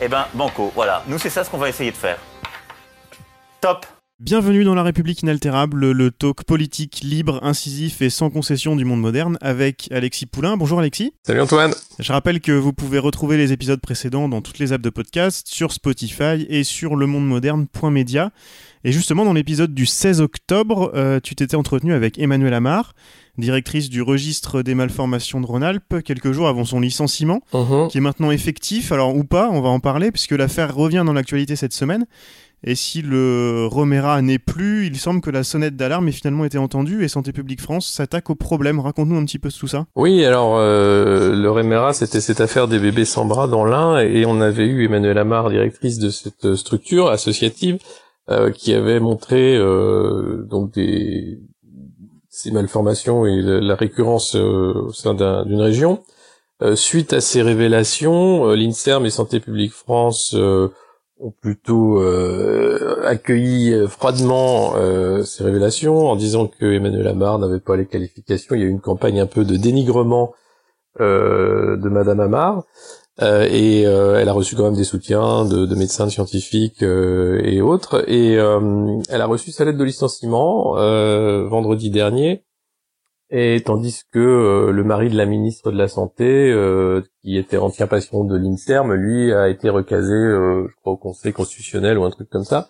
Eh ben, banco, voilà. Nous, c'est ça ce qu'on va essayer de faire. Top Bienvenue dans La République inaltérable, le talk politique libre, incisif et sans concession du monde moderne avec Alexis Poulain. Bonjour Alexis. Salut Antoine. Je rappelle que vous pouvez retrouver les épisodes précédents dans toutes les apps de podcast, sur Spotify et sur lemondemoderne.media. Et justement, dans l'épisode du 16 octobre, euh, tu t'étais entretenu avec Emmanuel Amar, directrice du registre des malformations de Rhône-Alpes, quelques jours avant son licenciement, Mhm. qui est maintenant effectif. Alors, ou pas, on va en parler, puisque l'affaire revient dans l'actualité cette semaine. Et si le Romera n'est plus, il semble que la sonnette d'alarme ait finalement été entendue et Santé publique France s'attaque au problème. Raconte-nous un petit peu tout ça. Oui, alors euh, le Remera, c'était cette affaire des bébés sans bras dans l'Ain, et on avait eu Emmanuel Amar, directrice de cette structure associative, euh, qui avait montré euh, donc des ces malformations et la, récurrence euh, au sein d'un- d'une région. Euh, suite à ces révélations, euh, l'Inserm et Santé publique France ont plutôt euh, accueilli euh, froidement euh, ces révélations en disant que Emmanuel Amar n'avait pas les qualifications. Il y a eu une campagne un peu de dénigrement euh, de Madame Amar. Euh, et euh, elle a reçu quand même des soutiens de, de médecins, de scientifiques et autres. Et elle a reçu sa lettre de licenciement vendredi dernier. Et tandis que euh, le mari de la ministre de la Santé, euh, qui était ancien patient de l'INSERM, lui a été recasé, euh, je crois, au Conseil constitutionnel ou un truc comme ça.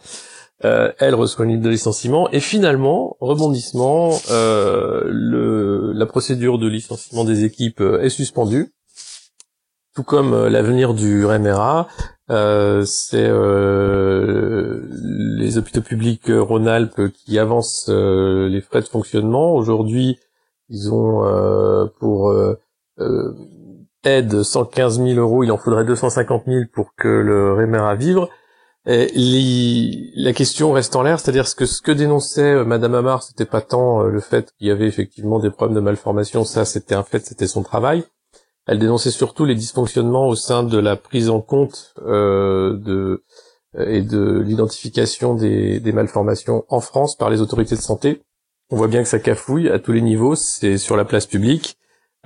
Euh, elle reçoit une lettre de licenciement. Et finalement, rebondissement, euh, le, la procédure de licenciement des équipes euh, est suspendue. Tout comme l'avenir du REMERA, euh, c'est euh, les hôpitaux publics Rhône-Alpes qui avancent les frais de fonctionnement. Aujourd'hui, ils ont euh, pour euh, euh, aide 115 000 euros, il en faudrait 250 000 pour que le REMERA vive. Et les- la question reste en l'air, c'est-à-dire ce que ce que dénonçait euh, Madame Amar, c'était pas tant euh, le fait qu'il y avait effectivement des problèmes de malformation, ça c'était un fait, c'était son travail. Elle dénonçait surtout les dysfonctionnements au sein de la prise en compte euh, de et de l'identification des, des malformations en France par les autorités de santé. On voit bien que ça cafouille à tous les niveaux, c'est sur la place publique.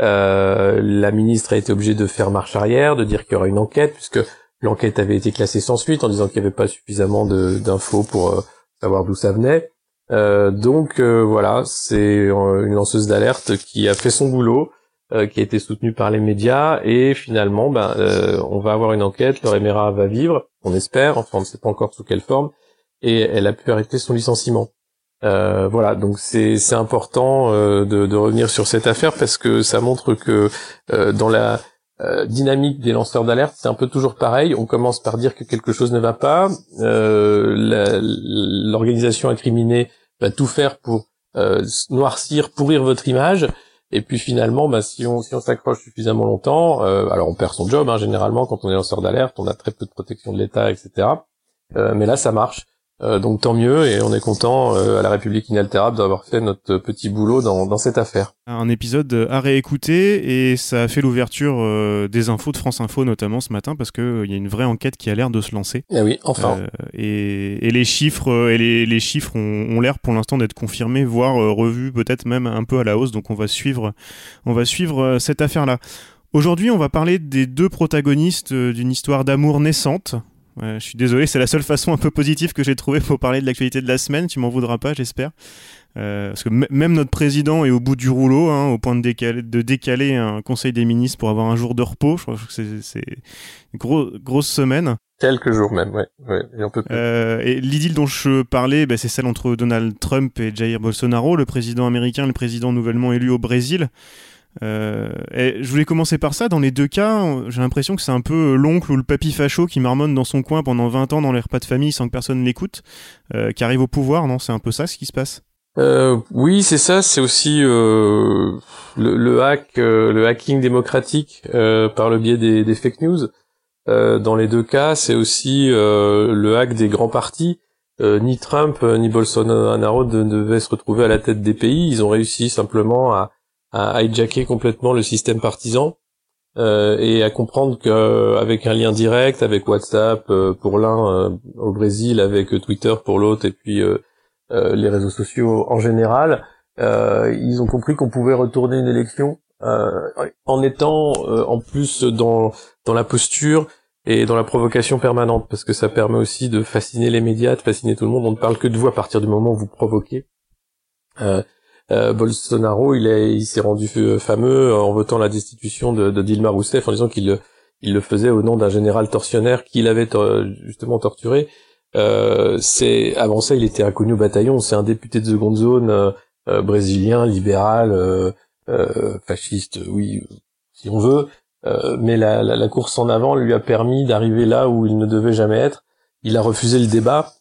Euh, la ministre a été obligée de faire marche arrière, de dire qu'il y aura une enquête, puisque l'enquête avait été classée sans suite en disant qu'il n'y avait pas suffisamment d'infos pour euh, savoir d'où ça venait. Euh, donc voilà, c'est une lanceuse d'alerte qui a fait son boulot, qui a été soutenue par les médias, et finalement, ben, on va avoir une enquête, le Remera va vivre, on espère, enfin on ne sait pas encore sous quelle forme, et elle a pu arrêter son licenciement. Euh, voilà, donc c'est c'est important euh, de, de revenir sur cette affaire parce que ça montre que euh, dans la euh, dynamique des lanceurs d'alerte, c'est un peu toujours pareil. On commence par dire que quelque chose ne va pas. Euh, L'organisation incriminée va tout faire pour euh, noircir, pourrir votre image. Et puis finalement, bah, si on si on s'accroche suffisamment longtemps, alors on perd son job. Hein, généralement, quand on est lanceur d'alerte, on a très peu de protection de l'État, etc. Mais là, ça marche. Euh, donc tant mieux et on est content euh, à la République inaltérable d'avoir fait notre petit boulot dans, dans cette affaire. Un épisode à réécouter et ça a fait l'ouverture euh, des infos de France Info notamment ce matin parce qu'il y a une vraie enquête qui a l'air de se lancer. Eh oui, enfin. Euh, et, et les chiffres, euh, et les, les chiffres ont, ont l'air pour l'instant d'être confirmés, voire euh, revus peut-être même un peu à la hausse. Donc on va suivre, on va suivre euh, cette affaire-là. Aujourd'hui, on va parler des deux protagonistes euh, d'une histoire d'amour naissante. Je suis désolé, c'est la seule façon un peu positive que j'ai trouvé pour parler de l'actualité de la semaine. Tu m'en voudras pas, j'espère. Euh, parce que même notre président est au bout du rouleau, hein, au point de décaler, de décaler un conseil des ministres pour avoir un jour de repos. Je crois que c'est, c'est une gros, grosse semaine. Quelques jours même, ouais. ouais et on peut plus. Euh, et l'idylle dont je parlais, bah, c'est celle entre Donald Trump et Jair Bolsonaro, le président américain, le président nouvellement élu au Brésil. Euh, et je voulais commencer par ça. Dans les deux cas, j'ai l'impression que c'est un peu l'oncle ou le papy facho qui marmonne dans son coin pendant 20 ans dans les repas de famille sans que personne l'écoute, euh, qui arrive au pouvoir, non? C'est un peu ça ce qui se passe? Euh, oui, c'est ça. C'est aussi euh, le, le hack, euh, le hacking démocratique euh, par le biais des, des fake news. dans les deux cas, c'est aussi le hack des grands partis. ni Trump ni Bolsonaro ne devaient se retrouver à la tête des pays. Ils ont réussi simplement à, à hijacker complètement le système partisan euh, et à comprendre qu'avec un lien direct, avec WhatsApp pour l'un au Brésil, avec Twitter pour l'autre, et puis les réseaux sociaux en général, ils ont compris qu'on pouvait retourner une élection euh, en étant euh, en plus dans dans la posture et dans la provocation permanente parce que ça permet aussi de fasciner les médias, de fasciner tout le monde. On ne parle que de vous à partir du moment où vous provoquez. Euh, euh, Bolsonaro, il, il s'est rendu fameux en votant la destitution de, de Dilma Rousseff en disant qu'il il le faisait au nom d'un général tortionnaire qu'il avait justement torturé. Euh, c'est avant ça, il était inconnu au bataillon. C'est un député de seconde zone brésilien, libéral, euh, fasciste, oui, si on veut, euh, mais la, la, la, course en avant lui a permis d'arriver là où il ne devait jamais être. Il a refusé le débat.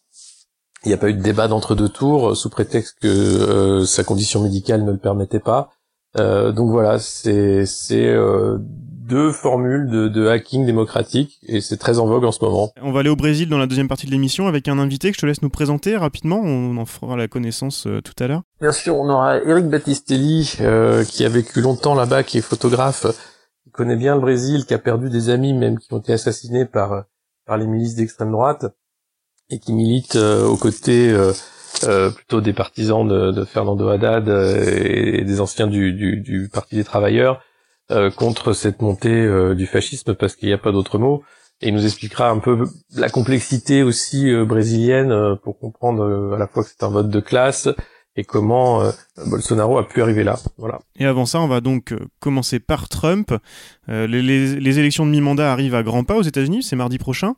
Il n'y a pas eu de débat d'entre deux tours sous prétexte que euh, sa condition médicale ne le permettait pas. donc voilà, c'est c'est deux formules de, de, hacking démocratique et c'est très en vogue en ce moment. On va aller au Brésil dans la deuxième partie de l'émission avec un invité que je te laisse nous présenter rapidement, on en fera la connaissance euh, tout à l'heure. Bien sûr, on aura Eric Battistelli euh, qui a vécu longtemps là-bas, qui est photographe, qui connaît bien le Brésil, qui a perdu des amis même qui ont été assassinés par, par les milices d'extrême droite et qui milite euh, aux côtés plutôt des partisans de, de Fernando Haddad et des anciens du, du, du Parti des travailleurs euh, contre cette montée euh, du fascisme parce qu'il n'y a pas d'autre mot. Et il nous expliquera un peu la complexité aussi euh, brésilienne pour comprendre à la fois que c'est un vote de classe et comment Bolsonaro a pu arriver là. Voilà. Et avant ça, on va donc commencer par Trump. Les, les, les, élections de mi-mandat arrivent à grands pas aux États-Unis, c'est mardi prochain.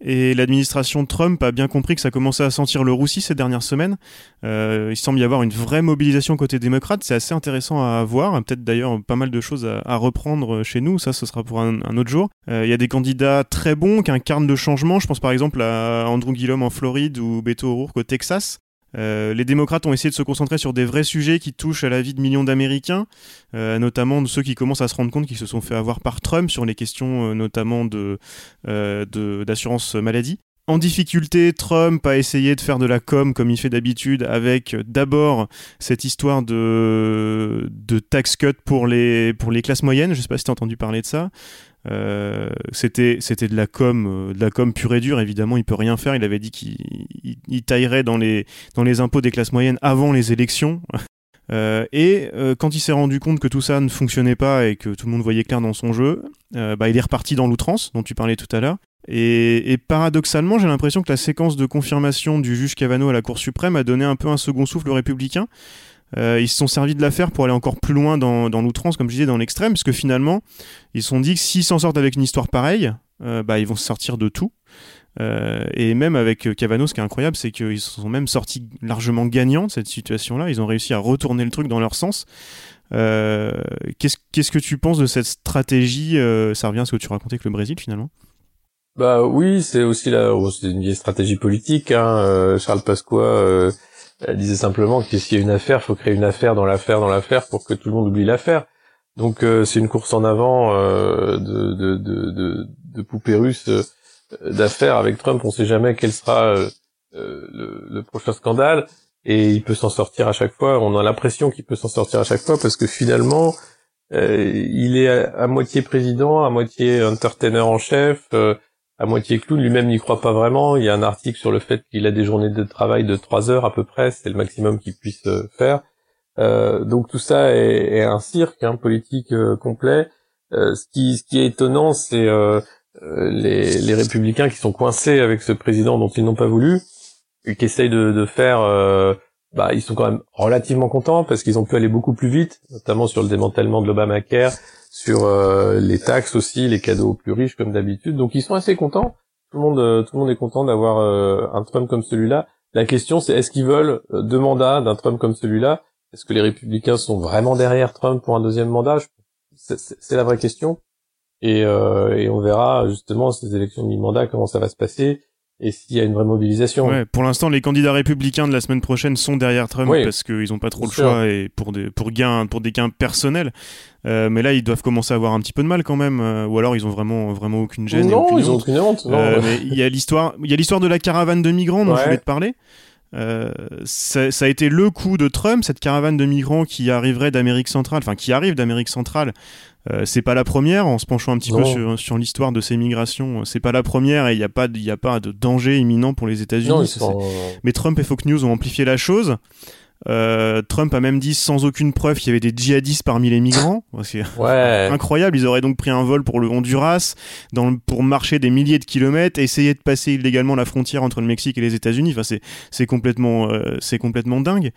Et l'administration Trump a bien compris que ça commençait à sentir le roussi ces dernières semaines. Euh, il semble y avoir une vraie mobilisation côté démocrate. C'est assez intéressant à voir. Peut-être d'ailleurs pas mal de choses à, reprendre chez nous. Ça, ce sera pour un, autre jour. Euh, il y a des candidats très bons qui incarnent le changement. Je pense par exemple à Andrew Gillum en Floride ou Beto O'Rourke au Texas. Euh, les démocrates ont essayé de se concentrer sur des vrais sujets qui touchent à la vie de millions d'Américains, euh, notamment de ceux qui commencent à se rendre compte qu'ils se sont fait avoir par Trump sur les questions euh, notamment de, d'assurance maladie. En difficulté, Trump a essayé de faire de la com comme il fait d'habitude avec d'abord cette histoire de, de tax cut pour les, pour les classes moyennes. Je ne sais pas si tu as entendu parler de ça. Euh, c'était c'était de la com euh, de la com pure et dure. Évidemment il peut rien faire. Il avait dit qu'il taillerait dans les dans les impôts des classes moyennes avant les élections. Euh, et quand il s'est rendu compte que tout ça ne fonctionnait pas et que tout le monde voyait clair dans son jeu bah, il est reparti dans l'outrance dont tu parlais tout à l'heure. Et, et, paradoxalement j'ai l'impression que la séquence de confirmation du juge Cavano à la Cour suprême a donné un peu un second souffle aux républicains euh, ils se sont servis de l'affaire pour aller encore plus loin dans, dans l'outrance, comme je disais, dans l'extrême, parce que finalement, ils se sont dit que s'ils s'en sortent avec une histoire pareille, euh, bah, ils vont se sortir de tout. Euh, et même avec Cavano, ce qui est incroyable, c'est qu'ils se sont même sortis largement gagnants de cette situation-là. Ils ont réussi à retourner le truc dans leur sens. qu'est-ce, qu'est-ce que tu penses de cette stratégie Ça revient à ce que tu racontais avec le Brésil, finalement? Bah oui, c'est aussi là, c'est une vieille stratégie politique. Hein. Charles Pasqua elle disait simplement que s'il y a une affaire, faut créer une affaire dans l'affaire dans l'affaire pour que tout le monde oublie l'affaire. Donc euh, c'est une course en avant euh, de, de, de, de, de poupées russes euh, d'affaires avec Trump. On sait jamais quel sera le, le, prochain scandale et il peut s'en sortir à chaque fois. On a l'impression qu'il peut s'en sortir à chaque fois parce que finalement il est à, moitié président, à moitié entertainer en chef à moitié clown, lui-même n'y croit pas vraiment. Il y a un article sur le fait qu'il a des journées de travail de trois heures à peu près, c'est le maximum qu'il puisse euh, faire. Euh, donc tout ça est, un cirque hein, politique euh, complet. ce, qui, ce qui est étonnant, c'est les, les, républicains qui sont coincés avec ce président dont ils n'ont pas voulu, et qui essayent de, de faire... bah, ils sont quand même relativement contents parce qu'ils ont pu aller beaucoup plus vite, notamment sur le démantèlement de l'Obamacare, sur euh, les taxes aussi, les cadeaux aux plus riches comme d'habitude. Donc ils sont assez contents. Tout le monde, euh, tout le monde est content d'avoir euh, un Trump comme celui-là. La question c'est est-ce qu'ils veulent deux mandats d'un Trump comme celui-là? Est-ce que les républicains sont vraiment derrière Trump pour un deuxième mandat? C'est la vraie question. Et, et, on verra justement ces élections de mi-mandat comment ça va se passer. Et s'il y a une vraie mobilisation. Ouais, pour l'instant, les candidats républicains de la semaine prochaine sont derrière Trump parce qu'ils n'ont pas trop le choix et pour des pour gains pour des gains personnels. Euh, mais là, ils doivent commencer à avoir un petit peu de mal quand même, euh, ou alors ils ont vraiment vraiment aucune gêne. Non, ils ont aucune honte. Euh, mais il y a l'histoire, il y a l'histoire de la caravane de migrants dont je voulais te parler. Euh, ça, ça, a été le coup de Trump, cette caravane de migrants qui arriverait d'Amérique centrale, enfin qui arrive d'Amérique centrale. Euh, c'est pas la première, en se penchant un petit peu sur, sur l'histoire de ces migrations, c'est pas la première et il n'y a, pas, a pas de danger imminent pour les États-Unis. Sont... Mais Trump et Fox News ont amplifié la chose. Euh, Trump a même dit sans aucune preuve qu'il y avait des djihadistes parmi les migrants. C'est ouais. incroyable. Ils auraient donc pris un vol pour le Honduras, dans pour marcher des milliers de kilomètres, essayer de passer illégalement la frontière entre le Mexique et les États-Unis. Enfin, c'est complètement, euh, c'est complètement dingue.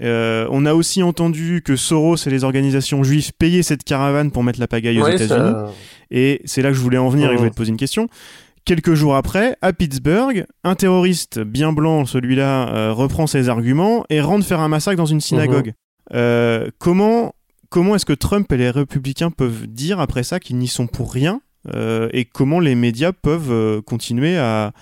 Euh, on a aussi entendu que Soros et les organisations juives payaient cette caravane pour mettre la pagaille aux États-Unis. Et c'est là que je voulais en venir et je voulais te poser une question. Quelques jours après, à Pittsburgh, un terroriste bien blanc, celui-là, euh, reprend ses arguments et rentre faire un massacre dans une synagogue. Mhm. Euh, comment comment est-ce que Trump et les républicains peuvent dire après ça qu'ils n'y sont pour rien euh, et comment les médias peuvent continuer à,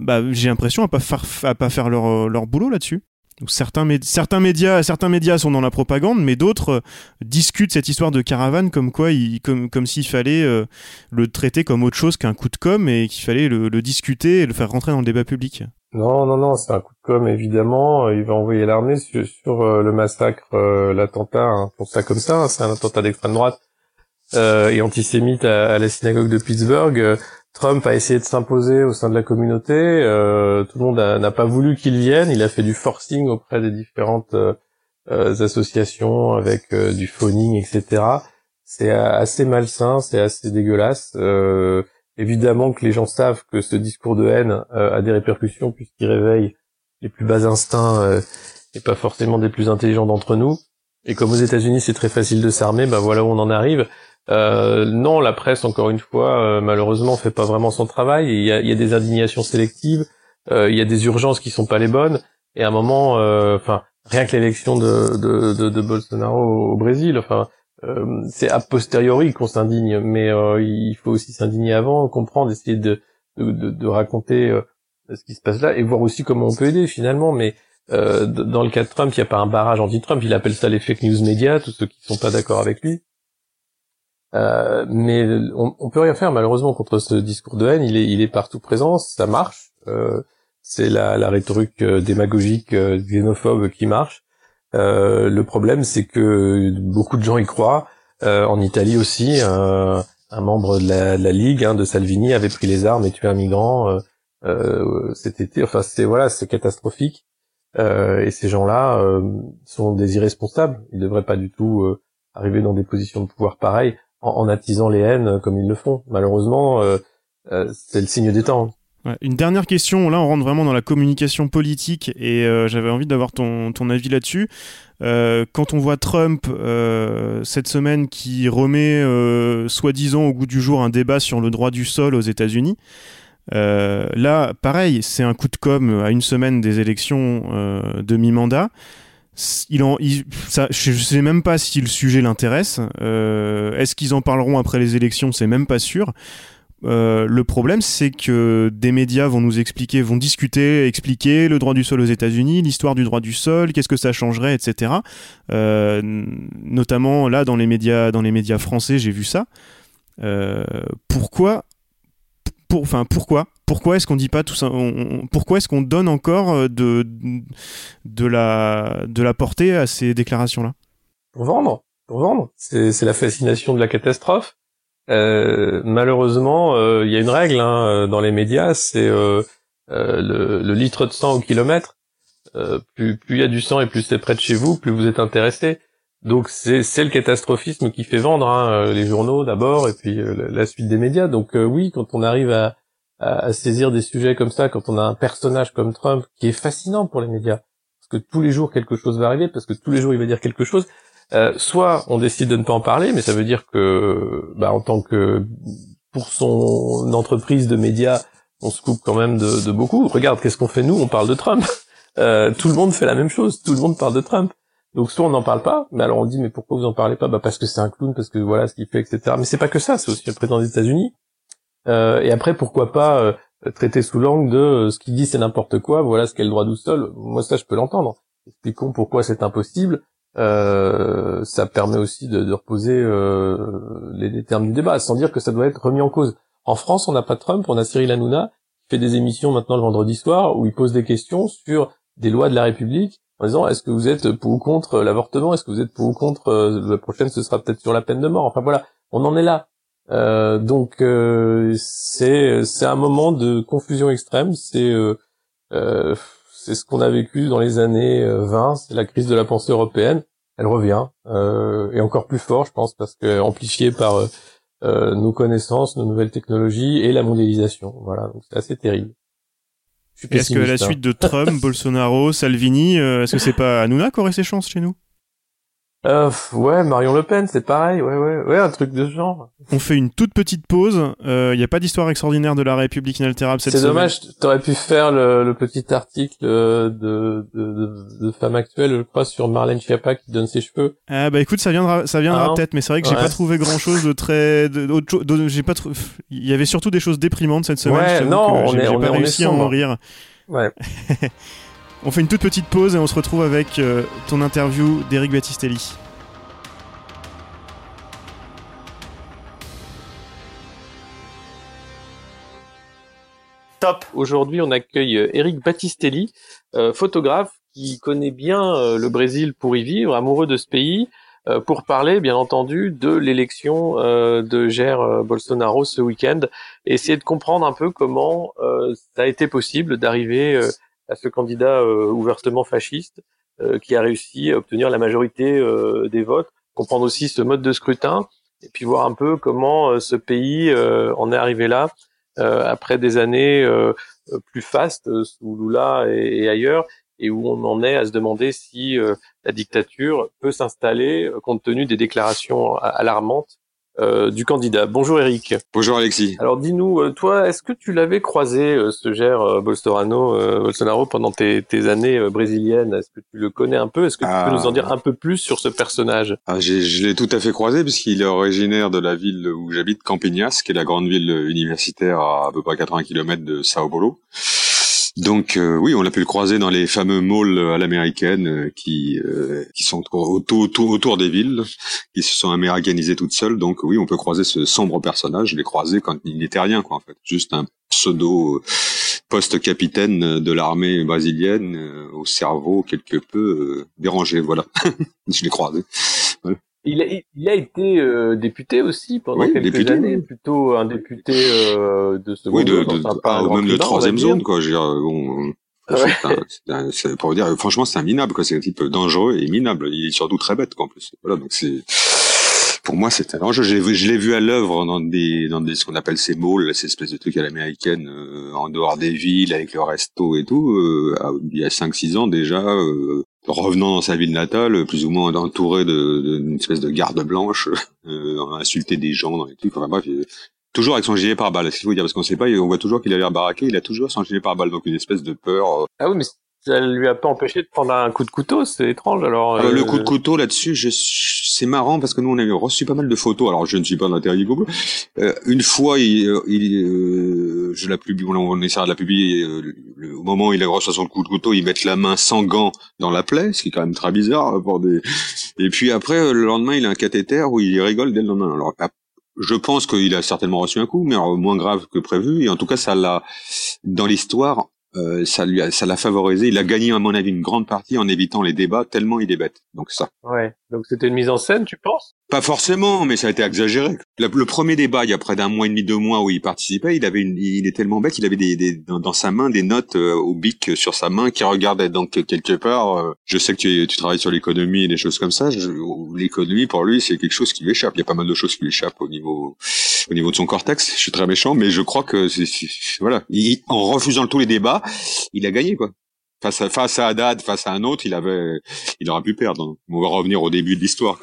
bah, j'ai l'impression à pas faire à pas faire leur, leur boulot là-dessus? Certains, médias, certains médias sont dans la propagande, mais d'autres euh, discutent cette histoire de caravane comme quoi, il, comme, s'il fallait euh, le traiter comme autre chose qu'un coup de com et qu'il fallait le, discuter et le faire rentrer dans le débat public. Non, non, non, c'est un coup de com évidemment. Il va envoyer l'armée sur, euh, le massacre, l'attentat, hein, pour ça comme ça. Hein, c'est un attentat d'extrême droite et antisémite à, la synagogue de Pittsburgh. Trump a essayé de s'imposer au sein de la communauté. Euh, tout le monde n'a pas voulu qu'il vienne. Il a fait du forcing auprès des différentes euh, euh, associations avec du phoning, etc. C'est assez malsain, c'est assez dégueulasse. évidemment que les gens savent que ce discours de haine a des répercussions puisqu'il réveille les plus bas instincts et pas forcément des plus intelligents d'entre nous. Et comme aux États-Unis c'est très facile de s'armer, bah voilà où on en arrive. Euh, non, la presse, encore une fois, euh, malheureusement, fait pas vraiment son travail. Il y a, y a des indignations sélectives, euh, il y a des urgences qui sont pas les bonnes. Et à un moment, euh, enfin, rien que l'élection de, de, de, de, Bolsonaro au, Brésil, enfin, euh, c'est a posteriori qu'on s'indigne, mais il faut aussi s'indigner avant, comprendre, essayer de, de, de raconter ce qui se passe là et voir aussi comment on peut aider finalement. Mais dans le cas de Trump, il n'y a pas un barrage anti-Trump. Il appelle ça les fake news médias, tous ceux qui sont pas d'accord avec lui. Euh, mais on, on peut rien faire malheureusement contre ce discours de haine. Il est, il est partout présent, ça marche. Euh, c'est la, la, rhétorique euh, démagogique euh, xénophobe qui marche. Euh, le problème, c'est que beaucoup de gens y croient. en Italie aussi, un membre de la, de la Ligue hein, de Salvini avait pris les armes et tué un migrant cet été. Enfin, c'est voilà, c'est catastrophique. et ces gens-là sont des irresponsables. Ils devraient pas du tout arriver dans des positions de pouvoir pareilles en, attisant les haines comme ils le font. Malheureusement, euh, euh, c'est le signe des temps. une dernière question, là on rentre vraiment dans la communication politique et euh, j'avais envie d'avoir ton, ton avis là-dessus. quand on voit Trump cette semaine qui remet soi-disant au goût du jour un débat sur le droit du sol aux États-Unis, là pareil, c'est un coup de com à une semaine des élections de mi-mandat il en, ça, je sais même pas si le sujet l'intéresse. Euh, est-ce qu'ils en parleront après les élections? C'est même pas sûr. Euh, le problème, c'est que des médias vont nous expliquer, vont discuter, expliquer le droit du sol aux États-Unis, l'histoire du droit du sol, qu'est-ce que ça changerait, etc. Euh, notamment là, dans les médias, dans les médias français, j'ai vu ça. pourquoi pourquoi? Pourquoi est-ce qu'on dit pas tout ça Pourquoi est-ce qu'on donne encore euh, de, la, portée à ces déclarations-là? Pour vendre. Pour vendre. C'est la fascination de la catastrophe. Euh, malheureusement, euh, il y a une règle hein, dans les médias, c'est le, litre de sang au kilomètre. plus il y a du sang et plus c'est près de chez vous, plus vous êtes intéressé. Donc c'est le catastrophisme qui fait vendre hein, euh, les journaux d'abord et puis euh, la suite des médias. Donc euh, oui, quand on arrive à, à, saisir des sujets comme ça, quand on a un personnage comme Trump qui est fascinant pour les médias, parce que tous les jours quelque chose va arriver, parce que tous les jours il va dire quelque chose. soit on décide de ne pas en parler, mais ça veut dire que, bah, en tant que pour son entreprise de médias, on se coupe quand même de, de beaucoup. Regarde, qu'est-ce qu'on fait nous? On parle de Trump. tout le monde fait la même chose. Tout le monde parle de Trump. Donc soit on n'en parle pas, mais alors on dit mais pourquoi vous en parlez pas? Bah parce que c'est un clown, parce que voilà ce qu'il fait, etc. Mais c'est pas que ça, c'est aussi le président des États-Unis. Euh, et après pourquoi pas euh, traité sous l'angle de ce qu'il dit c'est n'importe quoi, voilà ce qu'est le droit du sol. Moi ça je peux l'entendre. Expliquons pourquoi c'est impossible. ça permet aussi de, de reposer les, les, termes du débat, sans dire que ça doit être remis en cause. En France, on n'a pas Trump, on a Cyril Hanouna qui fait des émissions maintenant le vendredi soir où il pose des questions sur des lois de la République en disant est-ce que vous êtes pour ou contre l'avortement, est-ce que vous êtes pour ou contre euh, la prochaine ce sera peut-être sur la peine de mort? Enfin voilà, on en est là. Euh, donc euh, c'est c'est un moment de confusion extrême. C'est euh, c'est ce qu'on a vécu dans les années 20. C'est la crise de la pensée européenne. Elle revient et encore plus fort, je pense, parce que amplifiée par euh, nos connaissances, nos nouvelles technologies et la mondialisation. Voilà, donc c'est assez terrible. Est-ce que la suite de Trump, Bolsonaro, Salvini, euh, est-ce que c'est pas Hanouna qui aurait ses chances chez nous? Euh, ouais, Marion Le Pen, c'est pareil, ouais, ouais, ouais, un truc de ce genre. On fait une toute petite pause. Il euh, n'y a pas d'histoire extraordinaire de la République inaltérable cette semaine. C'est dommage. T'aurais pu faire le, le, petit article de, de, de, de femme actuelle, je crois, sur Marlène Schiappa qui donne ses cheveux. Ah bah écoute, ça viendra, ça viendra ah peut-être, mais c'est vrai que j'ai pas trouvé grand chose de très, j'ai pas, il y avait surtout des choses déprimantes cette semaine. Ouais, non, on j'ai pas réussi à en rire. Ouais. On fait une toute petite pause et on se retrouve avec euh, ton interview d'Eric Battistelli. Top. Aujourd'hui, on accueille Eric euh, Battistelli, euh, photographe qui connaît bien le Brésil pour y vivre, amoureux de ce pays, pour parler, bien entendu, de l'élection de Jair Bolsonaro ce week-end, et essayer de comprendre un peu comment ça a été possible d'arriver à ce candidat euh, ouvertement fasciste euh, qui a réussi à obtenir la majorité euh, des votes, comprendre aussi ce mode de scrutin et puis voir un peu comment ce pays en est arrivé là après des années plus fastes sous Lula et, ailleurs et où on en est à se demander si la dictature peut s'installer compte tenu des déclarations alarmantes euh, du candidat. Bonjour Eric. Bonjour Alexis. Alors dis-nous, euh, toi, est-ce que tu l'avais croisé, euh, ce gère Bolsonaro, Bolsonaro pendant tes, années brésiliennes? Est-ce que tu le connais un peu? Est-ce que tu peux nous en dire ah. un peu plus sur ce personnage? Ah, Je l'ai tout à fait croisé puisqu'il est originaire de la ville où j'habite, Campinas, qui est la grande ville universitaire à à peu près 80 km de Sao Paulo. Donc euh, oui, on a pu le croiser dans les fameux malls à l'américaine euh, qui euh, qui sont autour, autour, autour des villes, qui se sont américanisées toutes seules. Donc oui, on peut croiser ce sombre personnage. Je l'ai croisé quand il n'était rien, quoi, en fait, juste un pseudo poste-capitaine de l'armée brésilienne au cerveau quelque peu dérangé. Voilà, je l'ai croisé. Il a, il a été euh, député aussi pendant quelques années, plutôt un député euh, de ce oui, de, de, ah, même de troisième zone, quoi. Je veux dire, bon, ouais. pour dire, franchement, c'est un minable, quoi. C'est un type dangereux et minable. Il est surtout très bête, quoi, en plus. Voilà, donc c'est, pour moi, c'est un enjeu. Je l'ai vu à l'œuvre dans des, dans des, ce qu'on appelle ces malls, ces espèces de trucs à l'américaine, euh, en dehors des villes, avec le resto et tout, euh, il y a 5-6 ans déjà, euh, revenant dans sa ville natale, plus ou moins entouré d'une espèce de garde blanche, euh, insulter des gens dans les trucs. Enfin bref, toujours avec son gilet pare-balles. Ce qu'il faut dire parce qu'on sait pas, on voit toujours qu'il a l'air baraqué. Il a toujours son gilet pare-balles, donc une espèce de peur. Euh. Ah oui, mais ça lui a pas empêché de prendre un coup de couteau. C'est étrange alors. Euh, le coup de couteau là-dessus, je c'est marrant parce que nous on a reçu pas mal de photos. Alors je ne suis pas dans l'intérieur Google. Euh, une fois, il, euh, il euh, je la publie, on essaiera de la publier. au moment où il a reçu son coup de couteau, ils mettent la main sans gants dans la plaie, ce qui est quand même très bizarre pour des. Et puis après, le lendemain, il a un cathéter où il rigole dès le lendemain. Alors je pense qu'il a certainement reçu un coup, mais moins grave que prévu. Et en tout cas, ça l'a dans l'histoire euh, ça lui a, ça l'a favorisé. Il a gagné à mon avis une grande partie en évitant les débats tellement il est bête. Donc ça. Ouais. Donc c'était une mise en scène, tu penses? Pas forcément, mais ça a été exagéré. Le, premier débat, il y a près d'un mois et demi, deux mois où il participait, il avait une, il est tellement bête, il avait des, des dans, sa main des notes euh, au bic sur sa main qui regardaient donc quelque part. Euh, je sais que tu, tu travailles sur l'économie et des choses comme ça. L'économie pour lui, c'est quelque chose qui lui échappe. Il y a pas mal de choses qui lui échappent au niveau au niveau de son cortex. Je suis très méchant, mais je crois que voilà, en refusant tous les débats, il a gagné quoi face à, face à Haddad, face à un autre, il avait, il aurait pu perdre. On va revenir au début de l'histoire.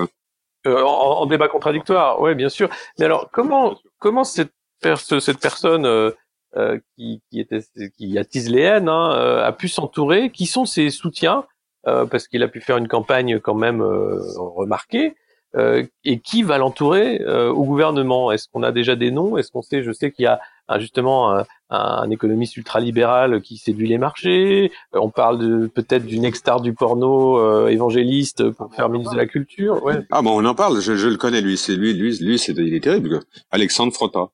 Euh, en, débat contradictoire, ouais, bien sûr. Mais alors, comment, comment cette, cette personne euh, euh, qui, qui, était, qui attise les haines hein, euh, a pu s'entourer? Qui sont ses soutiens? Parce qu'il a pu faire une campagne quand même remarquée. et qui va l'entourer au gouvernement? Est-ce qu'on a déjà des noms? Est-ce qu'on sait? Je sais qu'il y a justement un, économiste ultralibéral qui séduit les marchés. On parle peut-être d'une ex-star du porno euh, évangéliste pour faire ministre de la culture. Ouais. Ah bon, on en parle. Je, je le connais lui. C'est lui, lui, lui, c'est il est terrible. Alexandre Frotta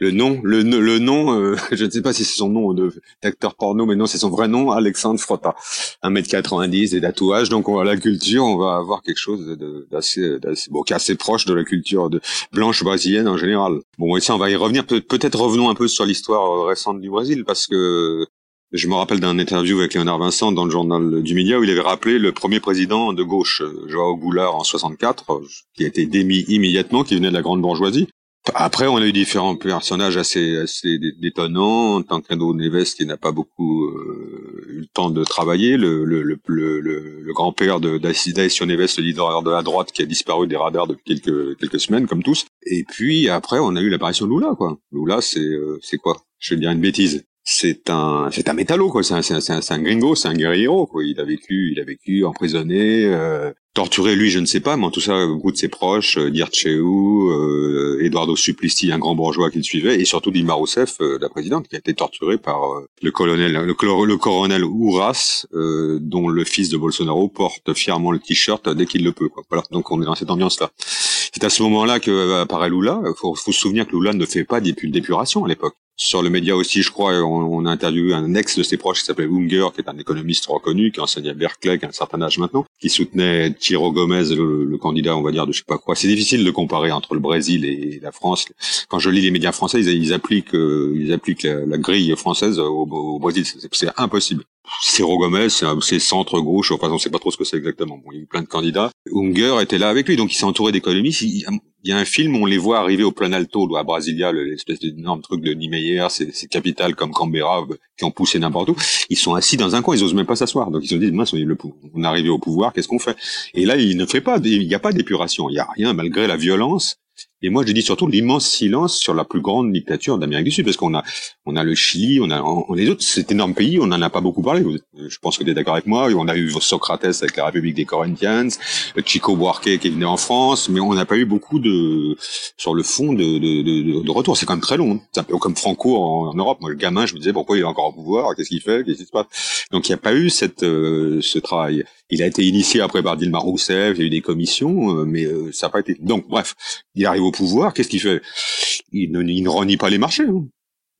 le nom, le, le nom, euh, je ne sais pas si c'est son nom d'acteur porno, mais non, c'est son vrai nom, Alexandre Frotta. 1m90 et tatouages, donc on va la culture, on va avoir quelque chose d'assez, bon, qui est assez proche de la culture de blanche brésilienne en général. Bon, et ça, on va y revenir. peut-être revenons un peu sur l'histoire euh, récente du Brésil, parce que je me rappelle d'un interview avec Léonard Vincent dans le journal du Média où il avait rappelé le premier président de gauche, Joao Goulart, en 64, qui a été démis immédiatement, qui venait de la grande bourgeoisie, après, on a eu différents personnages assez, assez détonnants. Qu'Ando Neves, qui n'a pas beaucoup euh, eu le temps de travailler, le, le, le, le, grand-père d'Aïssia Neves, le leader de la droite, qui a disparu des radars depuis quelques, quelques semaines, comme tous. Et puis après, on a eu l'apparition de Lula, quoi. Lula, c'est euh, c'est quoi? Je vais dire une bêtise c'est un c'est un métallo quoi c'est un, c'est un, un, gringo c'est un guerriero quoi il a vécu il a vécu emprisonné euh, torturé lui je ne sais pas mais en tout ça beaucoup de ses proches euh, Dirceu euh, Eduardo Suplicy un grand bourgeois qui le suivait et surtout Dilma Rousseff euh, la présidente qui a été torturée par euh, le colonel le, colonel Uras dont le fils de Bolsonaro porte fièrement le t-shirt dès qu'il le peut quoi voilà donc on est dans cette ambiance là c'est à ce moment-là que apparaît Lula. Faut, faut se souvenir que Lula ne fait pas d'épuration à l'époque. Sur le média aussi, je crois, on, a interviewé un ex de ses proches qui s'appelait Unger, qui est un économiste reconnu, qui enseignait à Berkeley, qui a un certain âge maintenant, qui soutenait Tiro Gomez, le, candidat, on va dire, de je sais pas quoi. C'est difficile de comparer entre le Brésil et la France. Quand je lis les médias français, ils, appliquent, euh, ils appliquent la, grille française au, Brésil. C'est impossible. Ciro Gomez, c'est centre-gauche, enfin on sait pas trop ce que c'est exactement. Bon, il y a eu plein de candidats. Unger était là avec lui, donc il s'est entouré d'économistes. Il, y a un film où on les voit arriver au Plan Alto, à Brasilia, l'espèce d'énorme truc de Niemeyer, ces, capitales comme Canberra qui ont poussé n'importe où. Ils sont assis dans un coin, ils osent même pas s'asseoir. Donc ils se disent, mince, on est arrivé au pouvoir, qu'est-ce qu'on fait? Et là, il ne fait pas, il n'y a pas d'épuration, il n'y a rien, malgré la violence et moi, je dis surtout l'immense silence sur la plus grande dictature d'Amérique du Sud, parce qu'on a, on a le Chili, on a, on, les autres, cet énorme pays, on n'en a pas beaucoup parlé. Je pense que tu es d'accord avec moi. On a eu Socrates avec la République des Corinthians, Chico Buarque qui est venu en France, mais on n'a pas eu beaucoup de, sur le fond de, de, de, de retour. C'est quand même très long. Hein. C'est un peu comme Franco en, Europe. Moi, le gamin, je me disais pourquoi il est encore au pouvoir, qu'est-ce qu'il fait, qu'est-ce qui se passe? Donc, il n'y a pas eu cette, euh, ce travail. Il a été initié après par Dilma Rousseff, il y a eu des commissions, euh, mais euh, ça n'a pas été. Donc, bref, il arrive au pouvoir, qu'est-ce qu'il fait? Il ne, renie pas les marchés. Hein.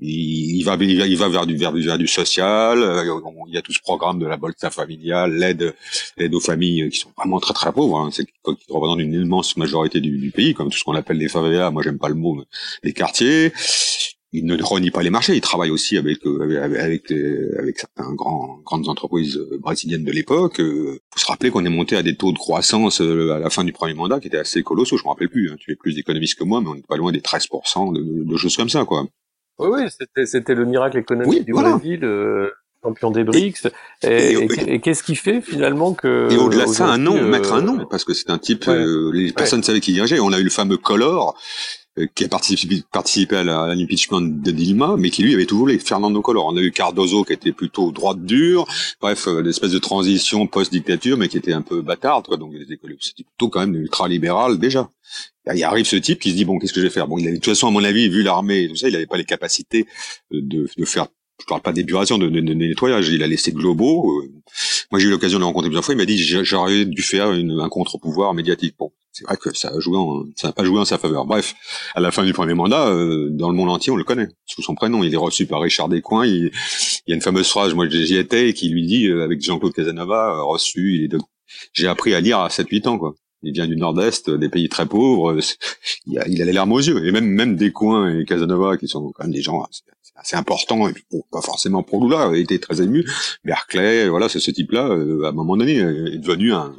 Il, va, vers du, social. Euh, il y a tout ce programme de la bolsa familiale, l'aide, aux familles qui sont vraiment très très pauvres. Hein. C'est qui représente une immense majorité du, du, pays, comme tout ce qu'on appelle les favelas. Moi, j'aime pas le mot, mais les quartiers il ne renie pas les marchés, il travaille aussi avec euh, avec avec, certaines grandes entreprises euh, brésiliennes de l'époque. Il euh, faut se rappeler qu'on est monté à des taux de croissance à la fin du premier mandat qui étaient assez colossaux. Je me rappelle plus. Hein. Tu es plus d'économistes que moi, mais on n'est pas loin des 13% de, de, choses comme ça, quoi. Oui, oui, c'était c'était le miracle économique du Brésil. champion des BRICS. Et, qu'est-ce qui fait finalement que... Et au-delà de ça, un nom, mettre un nom, parce que c'est un type, les personnes savaient qui dirigeait. On a eu le fameux Collor, euh, qui a participé, à l'impeachment de Dilma, mais qui lui avait toujours les Fernando Collor. On a eu Cardozo qui était plutôt droite dure, bref, euh, l'espèce de transition post-dictature, mais qui était un peu bâtarde, quoi. Donc c'était plutôt quand même ultra-libéral déjà. Il arrive ce type qui se dit bon qu'est-ce que je vais faire? Bon il avait, de toute façon à mon avis vu l'armée tout ça il n'avait pas les capacités de, de faire je parle pas d'épuration, de, de, de, nettoyage. Il a laissé globaux. Euh. moi, j'ai eu l'occasion de le rencontrer plusieurs fois. Il m'a dit j'aurais dû faire une, un contre-pouvoir médiatique. Bon, c'est vrai que ça a joué, en, ça n'a pas joué en sa faveur. Bref, à la fin du premier mandat, euh, dans le monde entier, on le connaît sous son prénom. Il est reçu par Richard Descoings. Il, il y a une fameuse phrase, moi j'y étais, qui lui dit euh, avec Jean-Claude Casanova, reçu. Il est de... J'ai appris à lire à 7-8 ans, quoi. Il vient du Nord-Est, des pays très pauvres. Il a, il a les larmes aux yeux. Et même, même Descoings et Casanova, qui sont quand même des gens assez important, et pas forcément pour Lula, il était très ému. Berkeley, voilà, c'est ce type-là, euh, à un moment donné, est devenu un,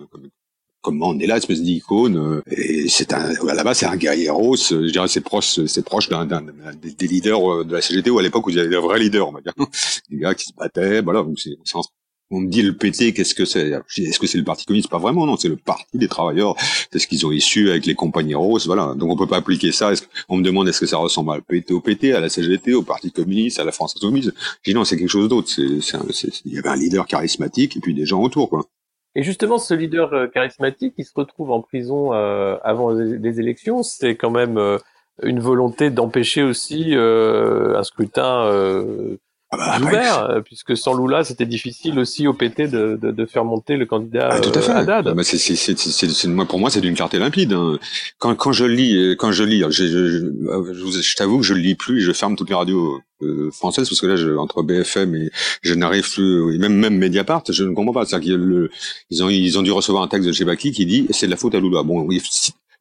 comme là, espèce d'icône, euh, et c'est un, base, c'est un guerrier rose, je dirais, c'est proche, c'est proche d'un, des leaders euh, de la CGT, ou à l'époque où il y avait des vrais leaders, on va dire. Des gars qui se battaient, voilà, donc c'est, on me dit le PT, qu'est-ce que c'est? Est-ce que c'est le Parti communiste? Pas vraiment, non. C'est le Parti des travailleurs. C'est ce qu'ils ont issu avec les compagnies roses, voilà. Donc on peut pas appliquer ça. On me demande est-ce que ça ressemble à le PT, au PT, à la CGT, au Parti communiste, à la France insoumise? Je dis non, c'est quelque chose d'autre. Il y avait un leader charismatique et puis des gens autour, quoi. Et justement, ce leader euh, charismatique, qui se retrouve en prison euh, avant les élections, c'est quand même euh, une volonté d'empêcher aussi un scrutin ah bah, ouvert, euh, puisque sans Lula, c'était difficile aussi au PT de, de, de faire monter le candidat ah, tout à fait. Haddad. Ah, bah, c'est, c'est, c'est, c'est, moi, pour moi, c'est d'une clarté limpide. Hein. Quand, quand je lis, quand je lis, je, je, je, je t'avoue que je le lis plus, je ferme toutes les radios euh, françaises parce que là, je, entre BFM et je n'arrive plus, et même même Mediapart, je ne comprends pas. C'est-à-dire qu'ils ils ont ils ont dû recevoir un texte de Chebaki qui dit c'est de la faute à Lula. Bon, oui,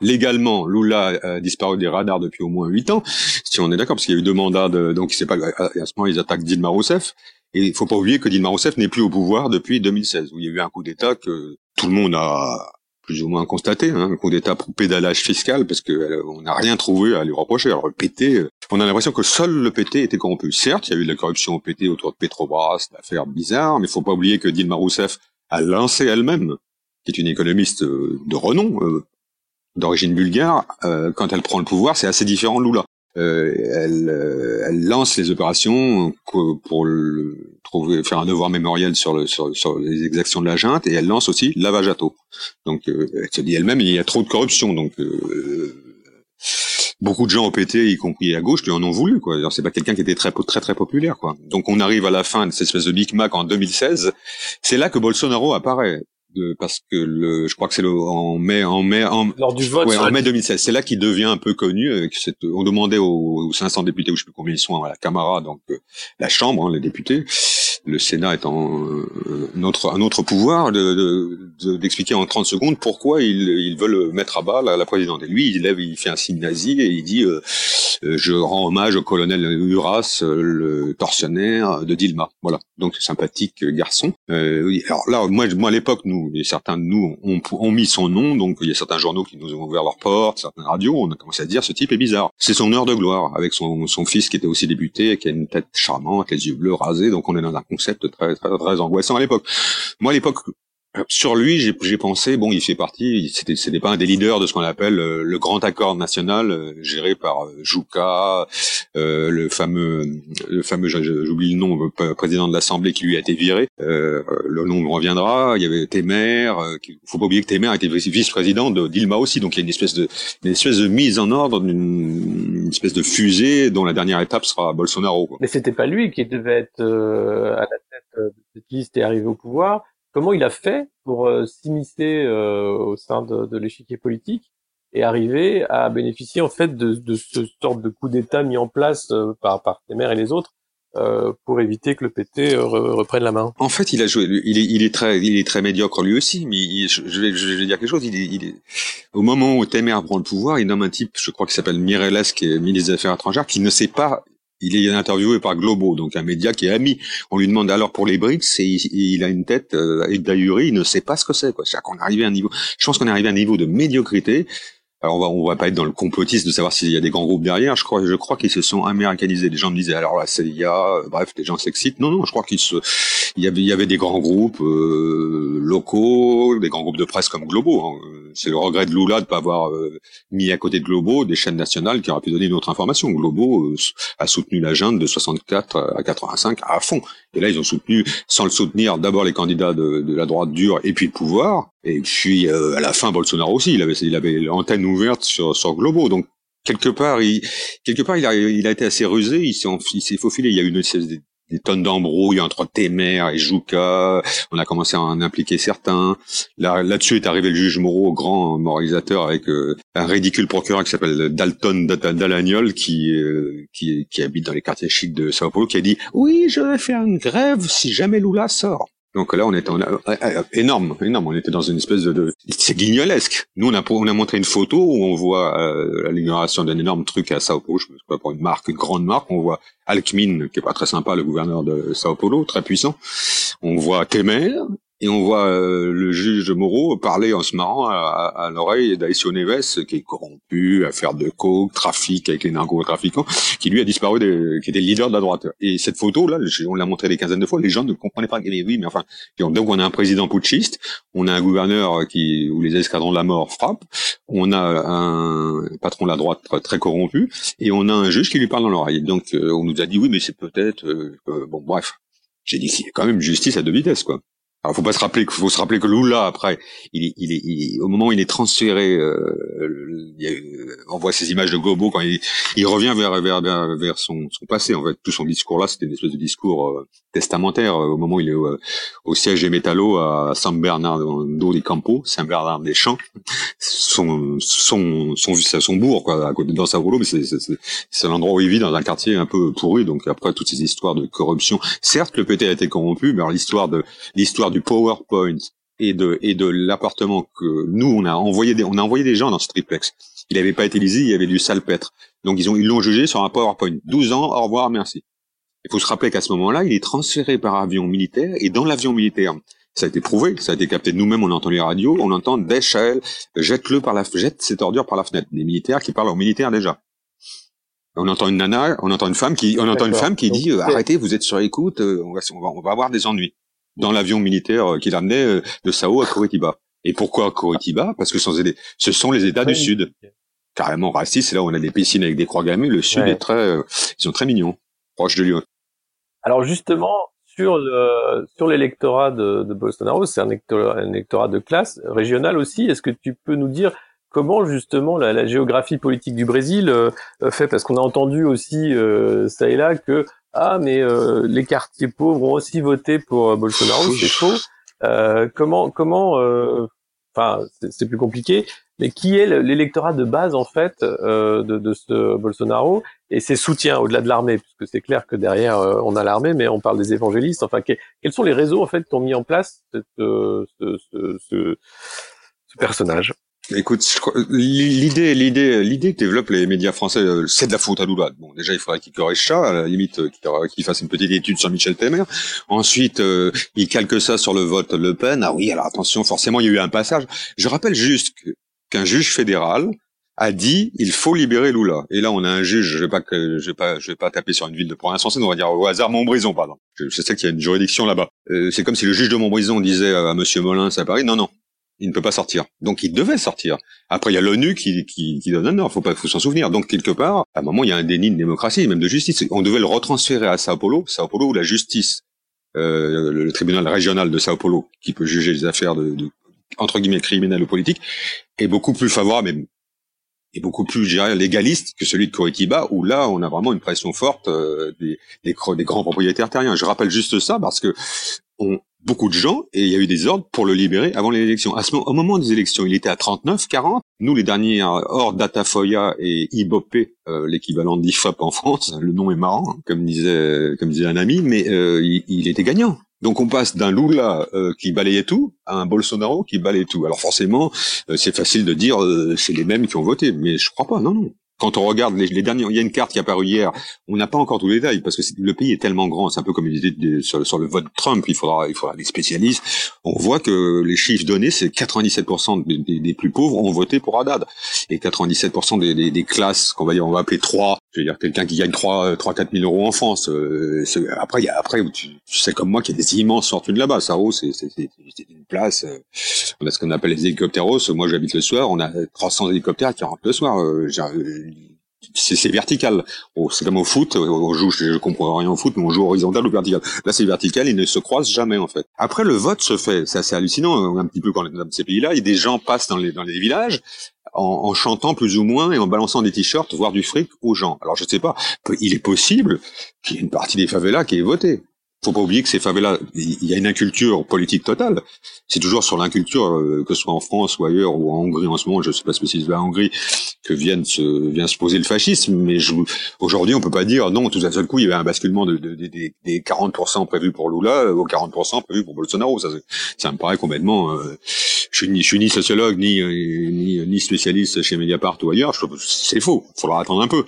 légalement, Lula a disparu des radars depuis au moins huit ans, si on est d'accord, parce qu'il y a eu deux mandats, de, donc c'est pas à ce moment ils attaquent Dilma Rousseff. Et il faut pas oublier que Dilma Rousseff n'est plus au pouvoir depuis 2016, où il y a eu un coup d'État que tout le monde a plus ou moins constaté, hein, un coup d'État pour pédalage fiscal, parce que on n'a rien trouvé à lui reprocher. Alors le PT, on a l'impression que seul le PT était corrompu. Certes, il y a eu de la corruption au PT autour de Petrobras, l'affaire bizarre, mais il faut pas oublier que Dilma Rousseff a lancé elle-même, qui est une économiste de renom, euh, d'origine bulgare, euh, quand elle prend le pouvoir, c'est assez différent de Lula. Euh, elle, euh, elle, lance les opérations pour le, trouver, faire un devoir mémoriel sur, le, sur, sur, les exactions de la junte, et elle lance aussi Lavajato. Donc, elle se dit elle-même, il y a trop de corruption. Donc, beaucoup de gens au PT, y compris à gauche, lui en ont voulu. Quoi. C'est pas quelqu'un qui était très très très populaire. Quoi. Donc, on arrive à la fin de cette espèce de Big Mac en 2016. C'est là que Bolsonaro apparaît de, parce que le, je crois que c'est en mai, en mai, en, lors du vote, ouais, en mai 2016. C'est là qu'il devient un peu connu. Cette, on demandait aux, aux, 500 députés, ou je sais plus combien ils sont à la Camara, donc euh, la Chambre, hein, les députés, le Sénat étant euh, un autre, un autre pouvoir, d'expliquer de, de, en 30 secondes pourquoi ils, ils veulent mettre à bas la, la, présidente. Et lui, il lève, il fait un signe nazi et il dit euh, je rends hommage au colonel Uras, le tortionnaire de Dilma. Voilà. Donc sympathique garçon. alors là, moi, moi à l'époque, nous et certains de nous ont, ont, mis son nom, donc il y a certains journaux qui nous ont ouvert leurs portes, certaines radios, on a commencé à dire ce type est bizarre. C'est son heure de gloire, avec son, son fils qui était aussi débuté, qui a une tête charmante, les yeux bleus rasés, donc on est dans un concept très très, très angoissant à l'époque. Moi à l'époque, sur lui, j'ai pensé, bon, il fait partie, c'était, pas un des leaders de ce qu'on appelle euh, le grand accord national euh, géré par euh, Jouka, le fameux, le fameux, j'oublie le nom, président de l'Assemblée qui lui a été viré. le nom reviendra. Il y avait Temer. Il faut pas oublier que Temer était vice-président de Dilma aussi, donc il y a une espèce de, une espèce de mise en ordre, une, espèce de fusée dont la dernière étape sera Bolsonaro. Quoi. Mais c'était pas lui qui devait être à la tête de cette liste et arriver au pouvoir comment il a fait pour euh, s'immiscer euh, au sein de, de l'échiquier politique et arriver à bénéficier en fait de, de ce sorte de coup d'État mis en place euh, par, par et les autres euh, pour éviter que le PT reprenne la main? En fait, il a joué. Il est, il est très, il est très médiocre lui aussi. Mais je, vais, je, vais, dire quelque chose. Il est, il est, au moment où Temer prend le pouvoir, il nomme un type, je crois, qui s'appelle Mireles, qui est ministre des Affaires étrangères, qui ne sait pas il est interviewé par Globo, donc un média qui est ami. On lui demande alors pour les BRICS, il, il, a une tête euh, il ne sait pas ce que c'est. C'est-à-dire qu'on est arrivé à un niveau. Je pense qu'on est arrivé à un niveau de médiocrité. Alors on va on va pas être dans le complotisme de savoir s'il y a des grands groupes derrière. Je crois je crois qu'ils se sont américanisés. Les gens me disaient alors la CIA, bref, les gens s'excitent. Non non, je crois qu'il se il y avait il y avait des grands groupes euh, locaux, des grands groupes de presse comme Globo. Hein. C'est le regret de Lula de pas avoir euh, mis à côté de Globo des chaînes nationales qui auraient pu donner une autre information. Globo a soutenu la junte de 64 à 85 à fond. Et là ils ont soutenu sans le soutenir d'abord les candidats de, de la droite dure et puis le pouvoir et puis euh, à la fin, Bolsonaro aussi, il avait, il avait l'antenne ouverte sur, sur Globo. Donc quelque part, il, quelque part, il a, il a été assez rusé. Il s'est, faufilé. Il y a eu une, des, tonnes d'embrouilles entre Temer et Jouka. On a commencé à en impliquer certains. Là, là-dessus est arrivé le juge Moreau, grand moralisateur, avec euh, un ridicule procureur qui s'appelle Dalton Dalagnol, qui, euh, qui, qui habite dans les quartiers chics de Sao Paulo, qui a dit oui, je vais faire une grève si jamais Lula sort. Donc là, on était en, énorme, énorme. On était dans une espèce de, c'est guignolesque. Nous, on a, on a montré une photo où on voit euh, l'inauguration d'un énorme truc à Sao Paulo, je sais pas pour une marque, une grande marque. On voit Alckmin, qui est pas très sympa, le gouverneur de Sao Paulo, très puissant. On voit Temer, et on voit euh, le juge Moreau parler en se marrant à, à, l'oreille d'Aïsio Neves, qui est corrompu, affaire de coke, trafic avec les narcotrafiquants, qui lui a disparu, qui était le leader de la droite. Et cette photo-là, on l'a montré des quinzaines de fois, les gens ne comprenaient pas. Mais oui, mais enfin, donc on a un président putschiste, on a un gouverneur qui où les escadrons de la mort frappent, on a un patron de la droite très, corrompu, et on a un juge qui lui parle dans l'oreille. Donc euh, on nous a dit oui, mais c'est peut-être euh, bon, bref. J'ai dit a quand même justice à deux vitesses, quoi. Alors, faut pas se rappeler faut se rappeler que Lula après, il, il, il, au moment où il est transféré, euh, on voit ces images de Gobo quand il, il revient vers vers vers, vers son, son, passé. En fait, tout son discours là, c'était une espèce de discours euh, testamentaire. Au moment où il est au, au siège des Métallos à San Bernardo des Campos, Saint Bernard des Champs, son son son son bourg quoi, à côté dans sa rouleau, mais c'est c'est l'endroit où il vit dans un quartier un peu pourri. Donc après toutes ces histoires de corruption, certes le PT a été corrompu, mais l'histoire de l'histoire du PowerPoint et de et de l'appartement que nous on a envoyé des, on a envoyé des gens dans ce triplex. Il n'avait pas été lisible, il y avait du salpêtre. Donc ils ont ils l'ont jugé sur un PowerPoint. 12 ans, au revoir, merci. Il faut se rappeler qu'à ce moment-là, il est transféré par avion militaire et dans l'avion militaire, ça a été prouvé, ça a été capté. Nous-mêmes, on entend les radios, on entend Deschel, jette-le par la jette cette ordure par la fenêtre. Des militaires qui parlent aux militaires déjà. On entend une nana, on entend une femme qui, on entend une femme qui dit arrêtez, vous êtes sur écoute, euh, on va, on va, on va avoir des ennuis dans l'avion militaire euh, qui l'amenait euh, de Sao à Curitiba. Et pourquoi Curitiba Parce que ce sont les États du Sud. Carrément racistes, c'est là où on a des piscines avec des croix gammées. Le Sud est très, euh, ils sont très mignons, proches de Lyon. Alors justement, sur le sur l'électorat de, de Bolsonaro, c'est un électorat, de classe régional aussi. Est-ce que tu peux nous dire comment justement la, la géographie politique du Brésil fait? Parce qu'on a entendu aussi ça et là que ah mais euh, les quartiers pauvres ont aussi voté pour euh, Bolsonaro, c'est faux. Euh, comment comment enfin c'est plus compliqué, mais qui est l'électorat de base en fait de, de, ce Bolsonaro? Et ses soutiens au-delà de l'armée, puisque c'est clair que derrière on a l'armée, mais on parle des évangélistes. Enfin, quels sont les réseaux en fait qui ont mis en place cette, ce, ce, ce, ce personnage? Écoute, l'idée, l'idée, l'idée que développent les médias français, euh, c'est de la faute à Lula. Bon, déjà, il faudrait qu'il corrige ça, à la limite, euh, qu'il fasse une petite étude sur Michel Temer. Ensuite, euh, il calque ça sur le vote Le Pen. Ah oui, alors attention, forcément, il y a eu un passage. Je rappelle juste qu'un juge fédéral a dit il faut libérer Lula. Et là, on a un juge, je vais pas que je vais pas je vais pas taper sur une ville de province française, on va dire au hasard Montbrison, pardon. Je, je sais qu'il y a une juridiction là-bas. c'est comme si le juge de Montbrison disait à Monsieur Molins à Paris non non, il ne peut pas sortir. Donc il devait sortir. Après il y a l'ONU qui, qui, qui donne un ordre, faut pas faut s'en souvenir. Donc quelque part, à un moment il y a un déni de démocratie, même de justice. On devait le retransférer à Sao Paulo, Sao Paulo où la justice, euh, le, tribunal régional de Sao Paulo, qui peut juger les affaires de, de entre guillemets criminelles ou politiques, est beaucoup plus favorable, est beaucoup plus je légaliste que celui de Curitiba, où là on a vraiment une pression forte euh, des, des, des, grands propriétaires terriens. Je rappelle juste ça parce que on, beaucoup de gens et il y a eu des ordres pour le libérer avant les élections. Au moment des élections, il était à 39, 40. Nous, les derniers hors Datafoya et IBOP, euh, l'équivalent d'IFOP en France, le nom est marrant, hein, comme disait comme disait un ami, mais euh, il, était gagnant. Donc on passe d'un Lula euh, qui balayait tout à un Bolsonaro qui balayait tout. Alors forcément, c'est facile de dire c'est les mêmes qui ont voté, mais je crois pas. Non, non quand on regarde les, les, derniers, il y a une carte qui est apparue hier. On n'a pas encore tous les détails parce que le pays est tellement grand. C'est un peu comme il disait sur, le vote Trump. Il faudra, il faudra des spécialistes. On voit que les chiffres donnés, c'est 97% des, plus pauvres ont voté pour Haddad et 97% des, classes qu'on va dire, on va appeler 3 je veux dire quelqu'un qui gagne 3 3 4 000 euros en France euh, après y a après tu, sais comme moi qu'il y a des immenses fortunes là-bas ça c'est c'est une place euh, on a ce qu'on appelle les hélicoptéros moi j'habite le soir on a 300 hélicoptères qui rentrent le soir euh, c'est vertical. c'est comme au foot, on joue, je, comprends rien au foot, mais on joue horizontal ou vertical. Là, c'est vertical, ils ne se croisent jamais en fait. Après, le vote se fait, c'est assez hallucinant, un petit peu quand dans ces pays-là, et des gens passent dans les dans les villages en, en, chantant plus ou moins et en balançant des t-shirts, voire du fric aux gens. Alors je sais pas, il est possible qu'il y ait une partie des favelas qui ait voté faut pas oublier que ces favelas, il y a une inculture politique totale. C'est toujours sur l'inculture, euh, que ce soit en France ou ailleurs, ou en Hongrie en ce moment, je ne sais pas spécifiquement en Hongrie, que viennent se, vient se poser le fascisme. Mais aujourd'hui, on peut pas dire, non, tout à seul coup, il y avait un basculement de, de, des 40% prévus pour Lula aux 40% prévus pour Bolsonaro. Ça, ça me paraît complètement... Euh, je suis ni, je suis ni sociologue, ni, ni, ni spécialiste chez Mediapart ou ailleurs. C'est faux. Il faudra attendre un peu.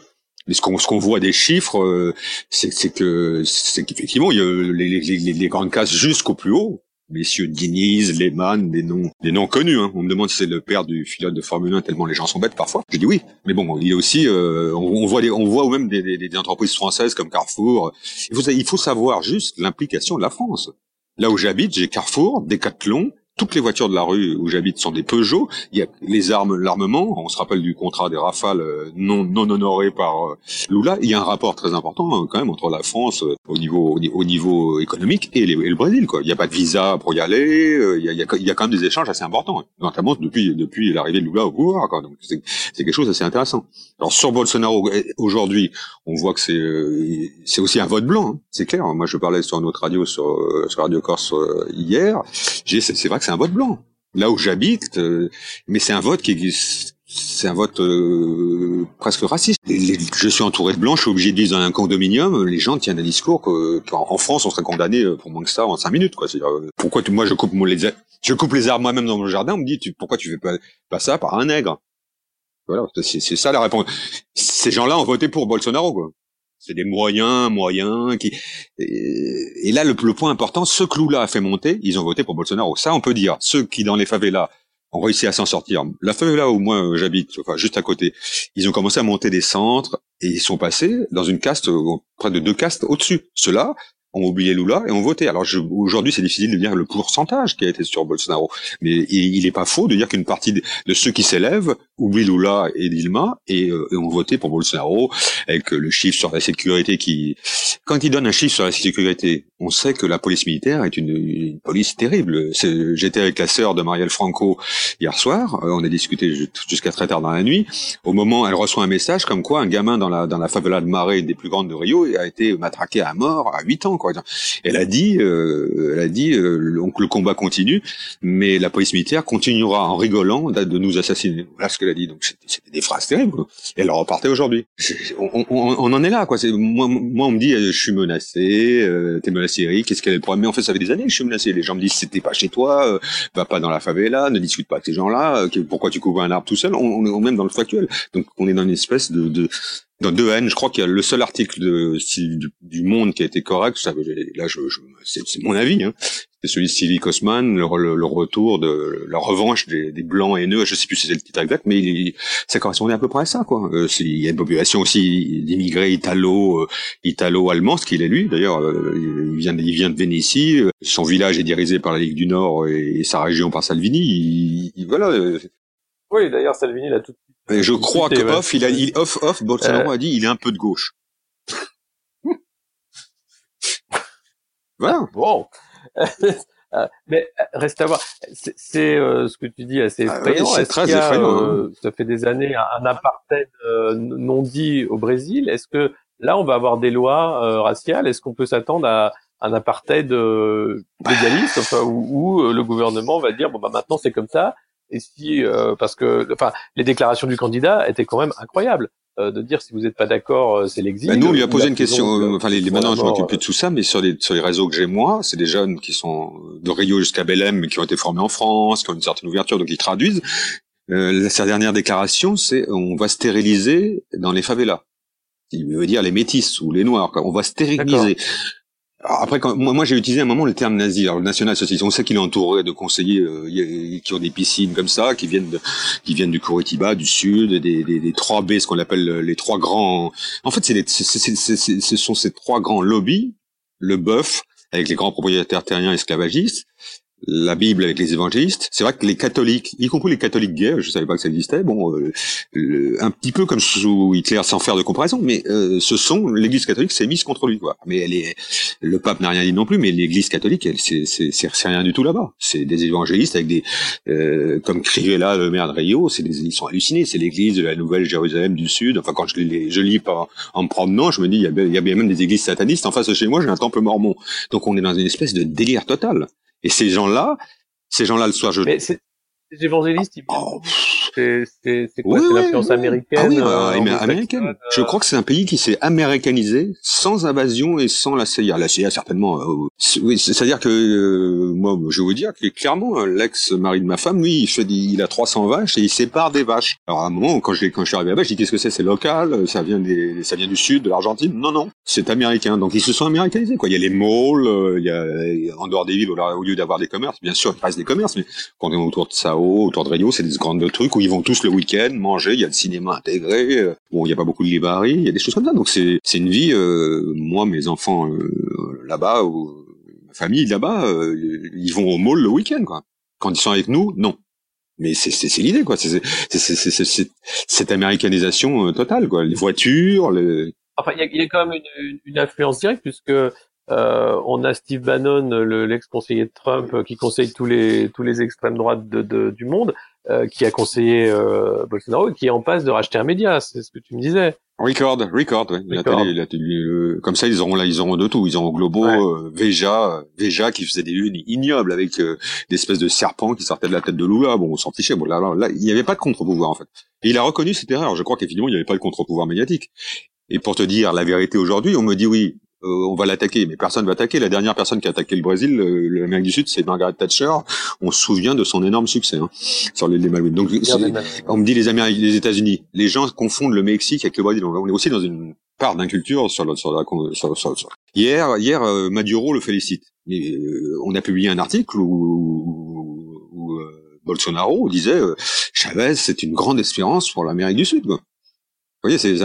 Mais ce qu'on qu'on voit des chiffres, euh, c'est que c'est qu'effectivement il y a les, les, les, grandes cases jusqu'au plus haut. Messieurs Diniz, Lehmann, des noms des noms connus. Hein. On me demande si c'est le père du pilote de Formule 1 tellement les gens sont bêtes parfois. Je dis oui, mais bon, il y a aussi euh, on, voit des, on voit même des, des, des, entreprises françaises comme Carrefour. Il faut, il faut savoir juste l'implication de la France. Là où j'habite, j'ai Carrefour, Decathlon, toutes les voitures de la rue où j'habite sont des Peugeot. Il y a les armes, l'armement. On se rappelle du contrat des Rafales euh, non non honoré par euh, Lula. Il y a un rapport très important hein, quand même entre la France euh, au niveau au niveau économique et, le Brésil. Quoi. Il n'y a pas de visa pour y aller. Il y a, il y a, il y a quand même des échanges assez importants, hein. notamment depuis depuis l'arrivée de Lula au pouvoir. Quoi. Donc c'est quelque chose d'assez intéressant. Alors sur Bolsonaro aujourd'hui, on voit que c'est c'est aussi un vote blanc. Hein. C'est clair. Moi je parlais sur notre radio sur, sur Radio Corse hier. C'est vrai que c'est un vote blanc. Là où j'habite, euh, mais c'est un vote qui c'est un vote euh, presque raciste. je suis entouré de blancs, je suis obligé de vivre dans un condominium. Les gens tiennent un discours qu'en France on serait condamné pour moins que ça en cinq minutes. Quoi. Euh, pourquoi moi je coupe les je coupe les arbres moi-même dans mon jardin On me dit pourquoi tu fais pas, pas ça par un nègre? Voilà, c'est ça la réponse. Ces gens-là ont voté pour Bolsonaro. Quoi c'est des moyens, moyens qui. Et, là, le, point important, ce clou-là a fait monter, ils ont voté pour Bolsonaro. Ça, on peut dire. Ceux qui dans les favelas ont réussi à s'en sortir. La favela où moi j'habite, enfin juste à côté, ils ont commencé à monter des centres et ils sont passés dans une caste, près de deux castes au-dessus. Ceux-là, ont oublié Lula et ont voté. Alors aujourd'hui, c'est difficile de dire le pourcentage qui a été sur Bolsonaro, mais il n'est pas faux de dire qu'une partie de, ceux qui s'élèvent oublient Lula et Dilma et, euh, ont voté pour Bolsonaro avec le chiffre sur la sécurité qui, quand il donne un chiffre sur la sécurité, on sait que la police militaire est une, police terrible. J'étais avec la sœur de Marielle Franco hier soir, euh, on a discuté jusqu'à très tard dans la nuit. Au moment, elle reçoit un message comme quoi un gamin dans la dans la favela de Marais, des plus grandes de Rio, a été matraqué à mort à 8 ans elle a dit, euh, elle a dit, euh, donc le combat continue, mais la police militaire continuera en rigolant de nous assassiner. Voilà ce qu'elle a dit. Donc c'était des phrases terribles. Elle repartait aujourd'hui. On, en est là, quoi. Moi, on me dit, euh, je suis menacé, t'es menacé, Eric. Qu'est-ce qu'elle est le problème? Mais en fait, ça fait des années que je suis menacé. Les gens me disent, c'était pas chez toi, va pas dans la favela, ne discute pas avec ces gens-là. pourquoi tu couvres un arbre tout seul? On, est même dans le factuel. Donc on est dans une espèce de, de dans deux N, je crois qu'il y a le seul article de, du, Monde qui a été correct. Ça, là, je, je c'est mon avis. Hein. C'est celui de Sylvie Kosman, le, retour de la revanche des, des blancs haineux. Je sais plus si c'est le titre exact, mais il, ça correspondait à peu près à ça. Quoi. Euh, il y a une population aussi d'immigrés italo, euh, italo-allemands, ce qu'il est lui. D'ailleurs, euh, il vient, il vient de Vénétie. Son village est dirigé par la Ligue du Nord et, sa région par Salvini. Il, voilà. Oui, d'ailleurs, Salvini l'a tout je crois que off, il a, il, off, off, Bolsonaro euh. a dit, il est un peu de gauche. voilà. Bon. Euh, mais euh, reste à voir. C'est ce que tu dis assez ah effrayant. c'est très effrayant. Hein. ça fait des années un, apartheid non dit au Brésil? Est-ce que là, on va avoir des lois raciales? Est-ce qu'on peut s'attendre à un apartheid légaliste, enfin, où, où, le gouvernement va dire bon bah maintenant c'est comme ça et si euh, parce que enfin les déclarations du candidat étaient quand même incroyables euh, de dire si vous n'êtes pas d'accord euh, c'est l'exil. Bah, nous on lui a posé une question enfin les, maintenant je m'occupe plus de tout ça mais sur les sur les réseaux que j'ai moi c'est des jeunes qui sont de Rio jusqu'à Belém mais qui ont été formés en France qui ont une certaine ouverture donc ils traduisent. Sa dernière déclaration c'est on va stériliser dans les favelas. Il veut dire les métis ou les noirs on va stériliser après, quand, moi, moi j'ai utilisé un moment le terme nazi. Alors, le national socialiste, on sait qu'il est entouré de conseillers euh, qui ont des piscines comme ça, qui viennent de, qui viennent du Curitiba, du Sud, des, des, des 3 B, ce qu'on appelle les trois grands. En fait, c'est ce sont ces trois grands lobbies, le bœuf avec les grands propriétaires terriens esclavagistes, la Bible avec les évangélistes. C'est vrai que les catholiques, y compris les catholiques gays, je savais pas que ça existait. Bon, euh, un petit peu comme sous Hitler, sans faire de comparaison, mais euh, ce sont l'Église catholique s'est mise contre lui. Quoi. Mais elle est, le pape n'a rien dit non plus, mais l'Église catholique, elle, c'est, c'est, rien du tout là-bas. C'est des évangélistes avec des, euh, comme là le maire de Rio, c'est des, ils sont hallucinés. C'est l'Église de la Nouvelle Jérusalem du Sud. Enfin, quand je, les, je lis pas en me promenant, je me dis, il y, a, y a bien même des églises satanistes. En face de chez moi, j'ai un temple mormon. Donc, on est dans une espèce de délire total. Et ces gens-là, ces gens-là le soir, je. Les évangélistes, ils... oh, c'est quoi C'est l'influence américaine ah oui, bah, euh, américaine. Je crois que c'est un pays qui s'est américanisé sans invasion et sans la CIA. La CIA certainement. Euh, oui, c'est-à-dire que euh, moi, je vais vous dire que clairement, l'ex-mari de ma femme, lui, il fait, il a 300 vaches et il sépare des vaches. Alors à un moment, quand je quand je suis arrivé là-bas, je dis qu'est-ce que c'est? C'est local Ça vient des, ça vient du sud, de l'Argentine? Non, non, c'est américain. Donc ils se sont américanisés. Quoi. Il y a les malls, il y a en dehors des villes, au lieu d'avoir des commerces, bien sûr, il reste des commerces, mais quand on est autour de Autour de Rio, c'est des grandes trucs où ils vont tous le week-end manger, il y a le cinéma intégré, euh, bon, il y a pas beaucoup de librairies, il y a des choses comme ça. Donc c'est une vie. Euh, moi, mes enfants euh, là-bas ou ma famille là-bas, ils vont au mall le week-end, quoi. Quand ils sont avec nous, non. Mais c'est l'idée, quoi. C'est cette américanisation totale, quoi. Les voitures. Enfin, il y a, quand même une, une influence directe puisque euh, on a Steve Bannon, l'ex-conseiller de Trump, qui conseille tous les tous les extrêmes droites de, de, du monde, euh, qui a conseillé euh, Bolsonaro et qui est en passe de racheter un média. C'est ce que tu me disais. Record, Record, oui. La télé, la télé, euh, comme ça, ils auront là, ils auront de tout. Ils auront Globo, ouais. Veja, Veja qui faisait des lunes ignobles avec des espèces de serpents qui sortaient de la tête de Lula. Bon, on s'en fichait. Bon, là, là, là, il n'y avait pas de contre-pouvoir en fait. Et il a reconnu cette erreur. Je crois qu'effectivement, il n'y avait pas de contre-pouvoir médiatique. Et pour te dire la vérité aujourd'hui, on me dit oui, euh, on va l'attaquer, mais personne va attaquer. La dernière personne qui a attaqué le Brésil, l'Amérique du Sud, c'est Margaret Thatcher. On se souvient de son énorme succès hein, sur l'île des Malouines. Donc, on me dit les Américains, les États-Unis. Les gens confondent le Mexique avec le Brésil. On est aussi dans une part d'inculture sur, la, sur, la, sur, sur, Hier, hier, euh, Maduro le félicite. Et, euh, on a publié un article où, où Bolsonaro disait Chavez, c'est une grande espérance pour l'Amérique du Sud. Quoi. Voyez, c'est,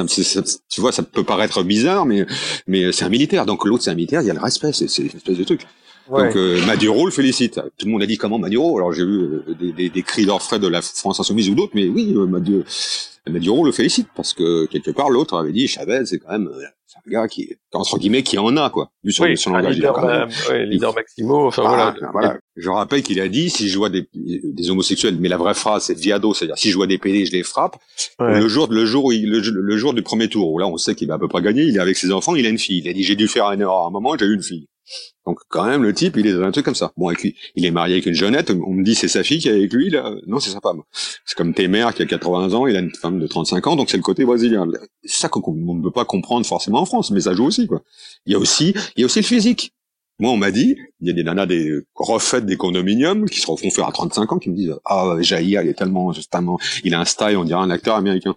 tu vois, ça peut paraître bizarre, mais mais c'est un militaire. Donc l'autre, c'est un militaire. Il y a le respect. C'est, c'est une espèce de truc. Ouais. Donc euh, Maduro le félicite. Tout le monde a dit comment Maduro. Alors j'ai vu euh, des, des, des, cris d'orfraie de la France insoumise ou d'autres, mais oui, euh, Maduro, Maduro le félicite parce que quelque part l'autre avait dit Chavez, c'est quand même c'est un gars qui entre guillemets qui en a quoi. Vu son, oui, son langage. Leader, même, ouais, leader Maximo. Enfin voilà. voilà. voilà. Je rappelle qu'il a dit si je vois des, des homosexuels, mais la vraie phrase c'est viado, c'est-à-dire si je vois des PD, je les frappe. Ouais. Le jour le jour où il, le, le, jour du premier tour où là on sait qu'il va à peu près gagner, il est avec ses enfants, il a une fille. Il a dit j'ai dû faire une erreur à un moment, j'ai eu une fille. Donc quand même le type, il est dans un truc comme ça. Bon, avec lui, il est marié avec une jeunette. On me dit c'est sa fille qui est avec lui. Là. Non, c'est sa femme. C'est comme Temer qui a 80 ans, il a une femme de 35 ans, donc c'est le côté brésilien. C'est ça qu'on ne peut pas comprendre forcément en France, mais ça joue aussi quoi. Il y a aussi, il y a aussi le physique. Moi, on m'a dit, il y a des nanas des refaites des condominiums qui se refont faire à 35 ans, qui me disent ah Jair, il est tellement, tellement, il a un style, on dirait un acteur américain.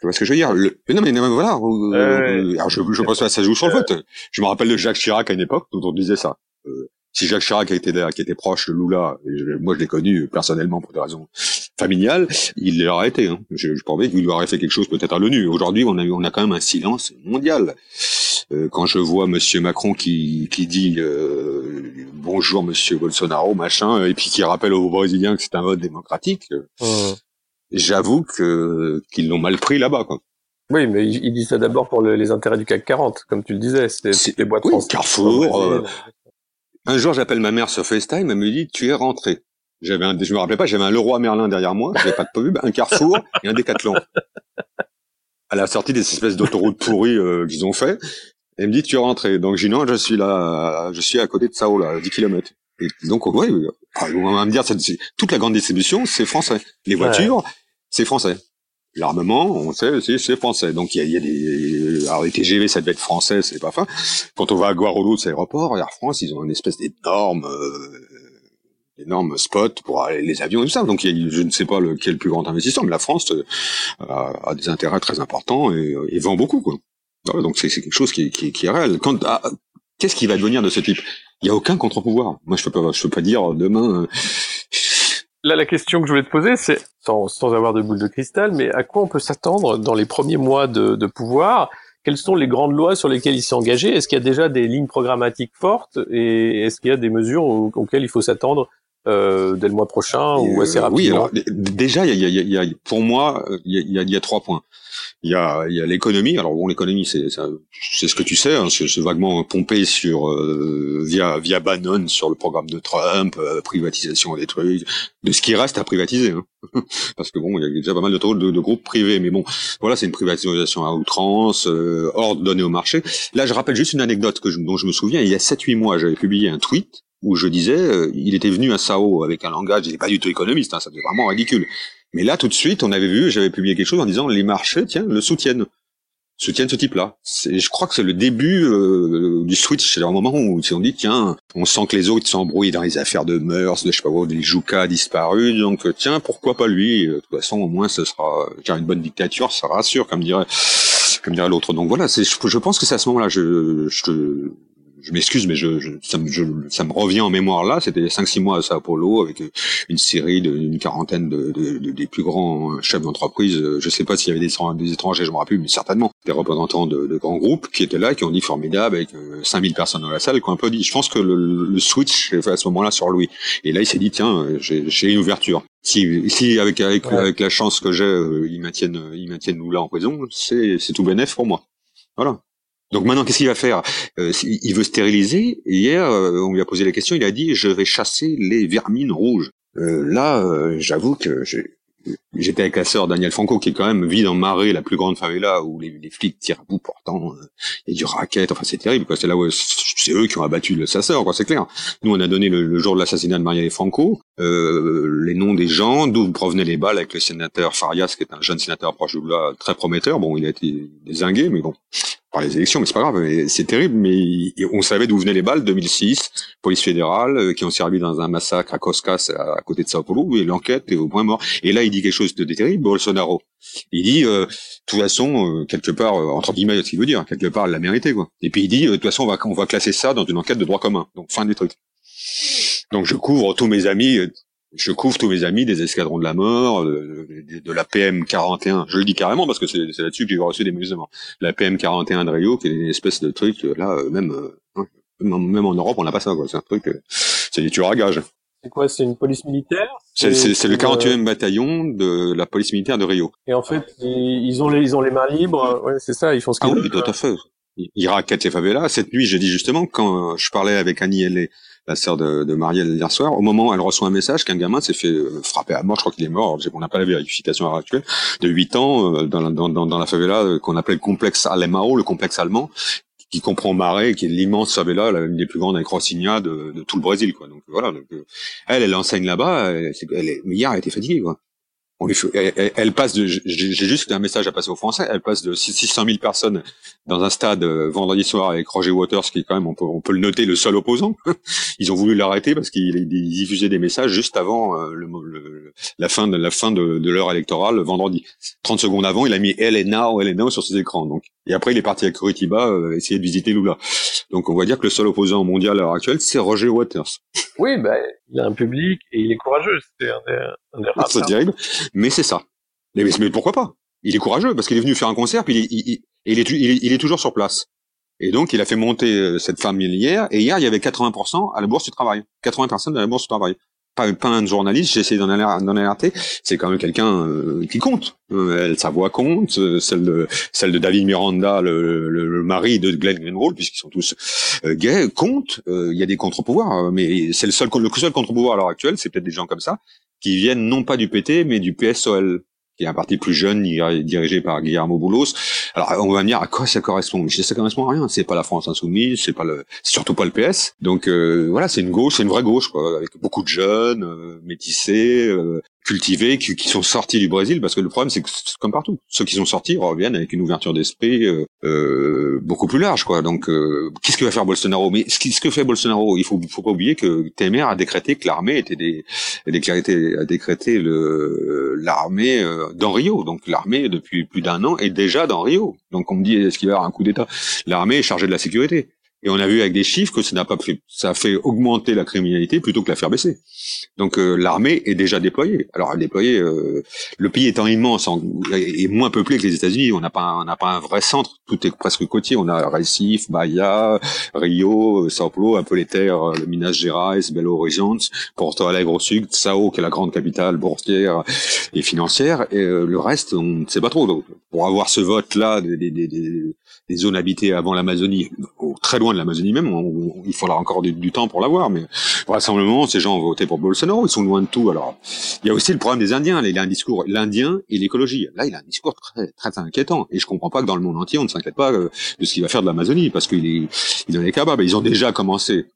Tu vois ce que je veux dire? Le... Mais non, mais, non, voilà. Euh, alors je, je pense que ça joue sur le foot. Je me rappelle de Jacques Chirac à une époque où on disait ça. Euh, si Jacques Chirac était qui était proche de Lula, je, moi je l'ai connu personnellement pour des raisons familiales, il l'aurait été. Hein. Je, je pensais qu'il aurait fait quelque chose peut-être à l'ONU. Aujourd'hui, on a on a quand même un silence mondial. Euh, quand je vois Monsieur Macron qui qui dit euh, bonjour Monsieur Bolsonaro machin et puis qui rappelle aux Brésiliens que c'est un vote démocratique. Mmh j'avoue que qu'ils l'ont mal pris là-bas quoi. Oui, mais il, dit ça d'abord pour le, les intérêts du CAC 40, comme tu le disais, c'est les boîtes oui, Carrefour. Euh, un jour, j'appelle ma mère sur FaceTime, elle me dit "Tu es rentré." J'avais un, je me rappelais pas, j'avais un Leroy Merlin derrière moi, j'avais pas de pub, un Carrefour et un Décathlon. À la sortie des espèces d'autoroutes pourries euh, qu'ils ont fait, elle me dit "Tu es rentré." Donc j'ai non, je suis là, je suis à côté de Sao là, 10 km. Et donc, oui, on va me dire, toute la grande distribution, c'est français. Les voitures, ouais. c'est français. L'armement, on sait, c'est français. Donc, il y a, y a, des... Alors, les TGV, ça devait être français, c'est pas fin. Quand on va à Guarulhos, c'est aéroport, Air France, ils ont une espèce d'énorme... Euh, énorme spot pour aller, les avions et tout ça. Donc, y a, je ne sais pas lequel est le plus grand investisseur, mais la France euh, a, a, des intérêts très importants et, et vend beaucoup, quoi. Voilà, donc, c'est quelque chose qui, qui, qui est réel. Quand, ah, Qu'est-ce qui va devenir de ce type? Il n'y a aucun contre-pouvoir. Moi, je peux pas, je peux pas dire demain. Euh... Là, la question que je voulais te poser, c'est sans, sans avoir de boule de cristal, mais à quoi on peut s'attendre dans les premiers mois de pouvoir? Quelles sont les grandes lois sur lesquelles il s'est engagé? Est-ce qu'il y a déjà des lignes programmatiques fortes? Et est-ce qu'il y a des mesures auxquelles il faut s'attendre euh, dès le mois prochain ou assez rapidement Oui, alors déjà, il y a, il y a, pour moi, il y a, y a trois points. Il y a, y a l'économie. Alors bon, l'économie, c'est c'est ce que tu sais, hein, c'est vaguement pompé sur euh, via via Bannon sur le programme de Trump, euh, privatisation des trucs, de ce qui reste à privatiser. Hein. Parce que bon, il y a déjà pas mal de, de, de groupes privés, mais bon, voilà, c'est une privatisation à outrance, euh, ordre donné au marché. Là, je rappelle juste une anecdote que je, dont je me souviens. Il y a 7-8 mois, j'avais publié un tweet où je disais, euh, il était venu à Sao avec un langage, il n'est pas du tout économiste, hein, ça devient vraiment ridicule. Mais là, tout de suite, on avait vu, j'avais publié quelque chose en disant les marchés, tiens, le soutiennent, soutiennent ce type-là. Je crois que c'est le début euh, du switch, c'est le moment où ont dit tiens, on sent que les autres s'embrouillent dans les affaires de mœurs, de je sais pas quoi, des Jouka disparus, donc tiens, pourquoi pas lui? De toute façon, au moins, ce sera, une bonne dictature, ça rassure, comme dirait, comme dirait l'autre. Donc voilà, je, je pense que c'est à ce moment-là, je, je je m'excuse, mais je, je, ça, me, je, ça me revient en mémoire là. C'était 5-6 mois à Sao Paulo avec euh, une série d'une quarantaine de, de, de, des plus grands chefs d'entreprise. Euh, je sais pas s'il y avait des, des étrangers, je me rappelle, mais certainement des représentants de, de, grands groupes qui étaient là, qui ont dit formidable avec 5000 personnes dans la salle, qui ont un peu dit. Je pense que le, le switch est fait à ce moment-là sur lui. Et là, il s'est dit tiens, j'ai une ouverture. Si, si avec avec, avec la chance que j'ai, ils maintiennent ils maintiennent nous là en prison, c'est c'est tout bénéf pour moi. Voilà. Donc maintenant, qu'est-ce qu'il va faire? Euh, Il veut stériliser. Hier, euh, on lui a posé la question, il a dit, je vais chasser les vermines rouges. Euh, là, j'avoue que j'étais avec la sœur Daniel Franco, qui est quand même vit dans Marais, la plus grande favela, où les, flics tirent à bout portant, il y a du racket, enfin c'est terrible, quoi. C'est là où c'est eux qui ont abattu sa sœur, quoi, c'est clair. Nous, on a donné le, jour de l'assassinat de Marielle Franco, les noms des gens, d'où provenaient les balles avec le sénateur Farias, qui est un jeune sénateur proche de là, très prometteur. Bon, il a été désingué, mais bon, par les élections, mais c'est pas grave, c'est terrible, mais on savait d'où venaient les balles, 2006, police fédérale, euh, qui ont servi dans un massacre à Coscas, à, côté de Sao Paulo, et l'enquête est au point mort. Et là, il dit quelque chose de terrible, Bolsonaro. Il dit, euh, de toute façon, euh, quelque part, entre guillemets, ce qu'il veut dire, quelque part, il l'a mérité, quoi. Et puis il dit, de toute façon, on va, on va classer ça dans une enquête de droit commun. Donc, fin du truc. Donc, je couvre tous mes amis, je couvre tous mes amis des escadrons de la mort, de, la PM 41. Je le dis carrément parce que c'est là-dessus que j'ai reçu des musulmans. La PM 41 de Rio, qui est une espèce de truc là, euh, même euh, même en Europe, on n'a pas ça. C'est un truc, euh, c'est des tueurs à gages. C'est quoi C'est une police militaire C'est le 48e bataillon de la police militaire de Rio. Et en fait, ils, ont les ils ont les mains libres. Ouais, c'est ça. Ils font ce qu'ils ah veulent. Oui, tout à fait. Raquettent les favelas. Cette nuit, j'ai dit justement quand je parlais avec Annie et la sœur de, de Marielle hier soir, au moment où elle reçoit un message qu'un gamin s'est fait euh, frapper à mort, je crois qu'il est mort, on n'a pas la vérification à l'heure actuelle, de 8 ans euh, dans, la, dans, dans, la favela euh, qu'on appelle le complexe Alemao, le complexe allemand, qui comprend Marais, qui est l'immense favela, l'une des plus grandes avec de, de, tout le Brésil, quoi. Donc voilà. Elle, elle enseigne là-bas. Elle, elle, hier, elle était fatiguée, quoi elle, passe de, j'ai juste un message à passer aux Français, elle passe de 600 000 personnes dans un stade euh, vendredi soir avec Roger Waters, qui est quand même, on peut, on peut le noter, le seul opposant. Ils ont voulu l'arrêter parce qu'il diffusait des messages juste avant euh, le, la fin de la fin de, de l'heure électorale vendredi. 30 secondes avant, il a mis est now sur ses écrans. Donc, et après, il est parti à Curitiba euh, essayer de visiter Lula. Donc, on va dire que le seul opposant mondial à l'heure actuelle, c'est Roger Waters. Oui, ben, il a un public et il est courageux. C'est un des, un des C'est terrible, mais c'est ça. Mais, mais, pourquoi pas? Il est courageux parce qu'il est venu faire un concert, puis il, il, il, est, il, est, toujours sur place. Et donc, il a fait monter euh, cette femme hier, et hier, il y avait 80% à la Bourse du Travail. 80 personnes à la Bourse du Travail pas, pas un journaliste, j'ai essayé d'en alerter, c'est quand même quelqu'un euh, qui compte. Euh, sa voix compte, euh, celle de celle de David Miranda, le, le, mari de Glenn Greenwald, puisqu'ils sont tous gays, compte. Il y a des contre-pouvoirs, mais c'est le seul le seul contre-pouvoir à l'heure actuelle, c'est peut-être des gens comme ça qui viennent non pas du PT, mais du PSOL qui est un parti plus jeune dirigé par Guillermo Boulos. Alors on va me dire à quoi ça correspond? Mais ça correspond à rien. C'est pas la France insoumise, c'est pas le, surtout pas le PS. Donc euh, voilà, c'est une gauche, c'est une vraie gauche quoi, avec beaucoup de jeunes, euh, métissés, euh, cultivés qui, qui, sont sortis du Brésil parce que le problème c'est que comme partout. Ceux qui sont sortis reviennent avec une ouverture d'esprit euh, euh, beaucoup plus large quoi. Donc euh, qu'est-ce que va faire Bolsonaro? Mais ce, ce, que fait Bolsonaro il faut faut pas oublier que Temer a décrété que l'armée était des a décrété a décrété le l'armée dans Rio. Donc l'armée depuis plus d'un an est déjà dans Rio. Donc on me dit est-ce qu'il va y avoir un coup d'état? L'armée est chargée de la sécurité et on a vu avec des chiffres que ça n'a pas fait, ça a fait augmenter la criminalité plutôt que la faire baisser. Donc euh, l'armée est déjà déployée. Alors déployée, euh, le pays étant immense et moins peuplé que les États-Unis, on n'a pas, on n'a pas un vrai centre. Tout est presque côtier. On a Recife, Bahia, Rio, Sao Paulo, un peu les terres, le Minas Gerais, Belo Horizonte, Porto Alegre au sud, Sao qui est la grande capitale boursière et financière. Et euh, le reste, on ne sait pas trop. Donc, pour avoir ce vote-là des, des, des, des zones habitées avant l'Amazonie, très loin de l'Amazonie même, il faudra encore du, temps pour l'avoir, mais vraisemblablement, ces gens ont voté pour Bolsonaro, ils sont loin de tout. Alors, il y a aussi le problème des Indiens, il a un discours, l'Indien et l'écologie. Là, il a un discours très, très inquiétant, et je comprends pas que dans le monde entier, on ne s'inquiète pas euh, de ce qu'il va faire de l'Amazonie, parce qu'il est, il en est capable. Ils ont déjà commencé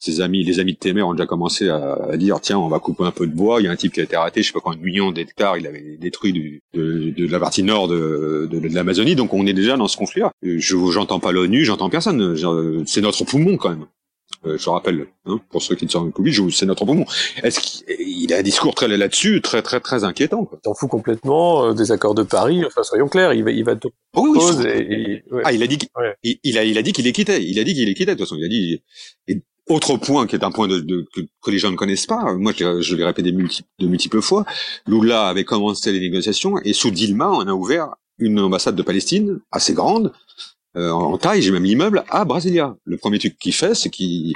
ses amis, les amis de Temer ont déjà commencé à, dire tiens, on va couper un peu de bois. Il y a un type qui a été arrêté, je sais pas combien de millions d'hectares, il avait détruit du, de, de, la partie nord de, de, de l'Amazonie. Donc on est déjà dans ce conflit-là. Je j'entends pas l'ONU, j'entends personne. C'est notre poumon quand même. Euh, je rappelle, hein, pour ceux qui ne sont pas Covid, c'est notre poumon. Est-ce qu'il a un discours très là-dessus, très très très inquiétant Il s'en fout complètement euh, des accords de Paris. Enfin, soyons clairs, il va, il va tout. Oh oui, et, Ah, il a dit, il, a, il a dit qu'il les quittait. Il a dit qu'il les quittait. De toute façon, il a dit. Et autre point qui est un point de, de que, les gens ne connaissent pas. Moi, je, je l'ai répété de multiples fois. Lula avait commencé les négociations et sous Dilma, on a ouvert une ambassade de Palestine assez grande euh, en taille, j'ai même l'immeuble à Brasilia. Le premier truc qu'il fait, c'est qu'il,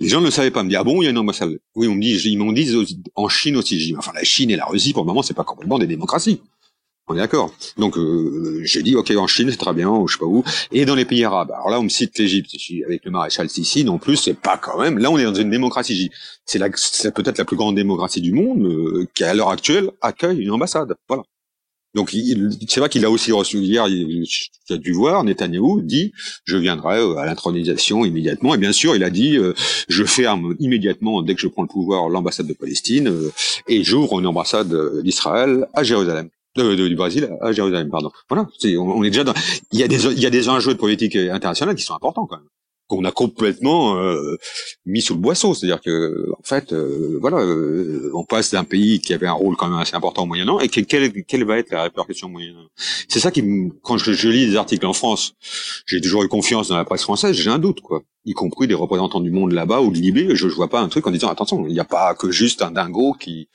les gens ne le savaient pas. Me dit ah bon, il y a une ambassade. Oui, on me dit, ils m'ont dit en Chine aussi. Dis, enfin la Chine et la Russie pour le moment, c'est pas complètement des démocraties. On est d'accord. Donc euh, j'ai dit ok en Chine c'est très bien, ou je sais pas où. Et dans les pays arabes. Alors là on me cite l'Égypte avec le maréchal Sissi. Non plus c'est pas quand même. Là on est dans une démocratie. C'est peut-être la plus grande démocratie du monde euh, qui à l'heure actuelle accueille une ambassade. Voilà. Donc c'est vrai qu'il a aussi reçu hier, il, a dû voir, Netanyahou dit je viendrai euh, à l'intronisation immédiatement. Et bien sûr, il a dit je ferme immédiatement dès que je prends le pouvoir l'ambassade de Palestine et j'ouvre une ambassade d'Israël à Jérusalem. Du Brésil à Jérusalem, pardon. Voilà, on, est déjà dans. Il y a des il y a des enjeux de politique internationale qui sont importants quand même qu'on a complètement euh, mis sous le boisseau. C'est-à-dire que, en fait, euh, voilà, euh, on passe d'un pays qui avait un rôle quand même assez important au Moyen-Orient, et quelle, quelle va être la répercussion au Moyen-Orient? C'est ça qui, quand je, lis des articles en France, j'ai toujours eu confiance dans la presse française, j'ai un doute, quoi. Y compris des représentants du monde là-bas ou de Libé, je, je vois pas un truc en disant attention, il n'y a pas que juste un dingo qui,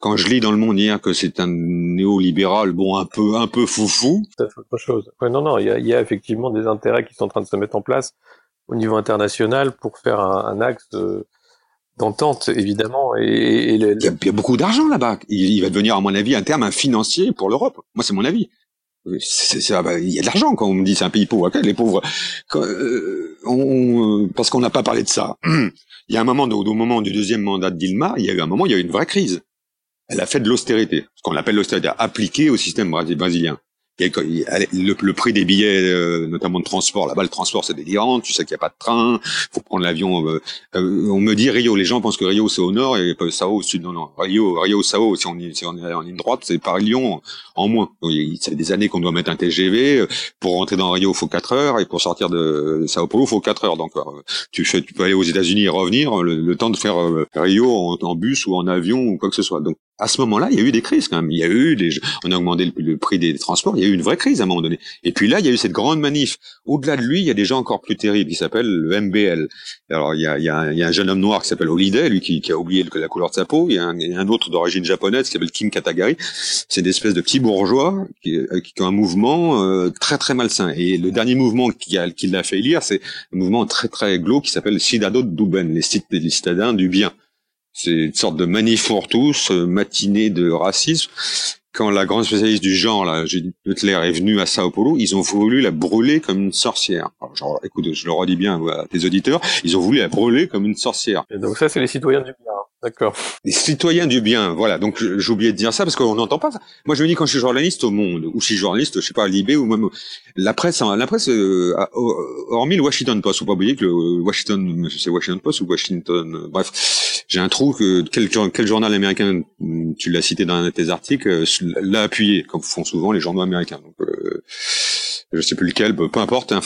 quand je lis dans le Monde hier que c'est un néolibéral, bon un peu un peu foufou. C'est autre chose. Ouais, non non, il y a, y a effectivement des intérêts qui sont en train de se mettre en place au niveau international pour faire un, un axe d'entente, évidemment. Et, il, y a, beaucoup d'argent là-bas. Il, va devenir, à mon avis, un terme un financier pour l'Europe. Moi, c'est mon avis. C'est, ah bah, il y a de l'argent quand on me dit c'est un pays pauvre. les pauvres, euh, on, parce qu'on n'a pas parlé de ça. il y a un moment, au, au moment du deuxième mandat de Dilma, il y a eu un moment, il y a eu une vraie crise. Elle a fait de l'austérité, ce qu'on appelle l'austérité, appliquée au système brésilien le, prix des billets, euh, notamment de transport, là-bas le transport c'est délirant, tu sais qu'il n'y a pas de train, faut prendre l'avion. Euh, euh, on me dit Rio, les gens pensent que Rio c'est au nord et Sao au sud. Non, non, Rio, Rio, Sao, si on, si on est en ligne droite, c'est par Lyon en moins. Fait des années qu'on doit mettre un TGV. Pour rentrer dans Rio, il faut 4 heures et pour sortir de Sao Paulo, il faut 4 heures. Donc tu fais, tu peux aller aux États-Unis et revenir, le, temps de faire Rio en, bus ou en avion ou quoi que ce soit. À ce moment-là, il y a eu des crises quand même. Il y a eu des, on a augmenté le, prix des transports. Il y a eu une vraie crise à un moment donné. Et puis là, il y a eu cette grande manif. Au-delà de lui, il y a des gens encore plus terribles qui s'appellent le MBL. Alors il y a, il y a, il y a un jeune homme noir qui s'appelle Holiday, lui qui, qui, a oublié la couleur de sa peau. Il y a un, autre d'origine japonaise qui s'appelle Kim Katagari. C'est des espèces de petits bourgeois qui, euh, qui ont un mouvement euh, très très malsain. Et le dernier mouvement qui, a, qui l'a fait élire, c'est un mouvement très très glauque qui s'appelle Cidado Duben, les citadins du bien. C'est une sorte de manif pour tous, euh, matinée de racisme. Quand la grande spécialiste du genre, là, Judith Butler, est venue à Sao Paulo, ils ont voulu la brûler comme une sorcière. Alors, genre, écoute, je le redis bien à tes auditeurs, ils ont voulu la brûler comme une sorcière. Et donc ça, c'est les citoyens du bien. D'accord. Les citoyens du bien, voilà. Donc j'ai oublié de dire ça parce qu'on n'entend pas ça. Moi je me dis quand je suis journaliste au Monde ou je suis journaliste, je sais pas à Libé ou même la presse, hein, la presse, euh, hormis le Washington Post, faut pas oublier que le Washington, c'est Washington Post ou Washington, euh, bref, j'ai un trou que quel, quel journal américain, tu l'as cité dans un de tes articles, euh, l'a appuyé comme font souvent les journaux américains. Donc euh, je sais plus lequel, peu importe. Hein,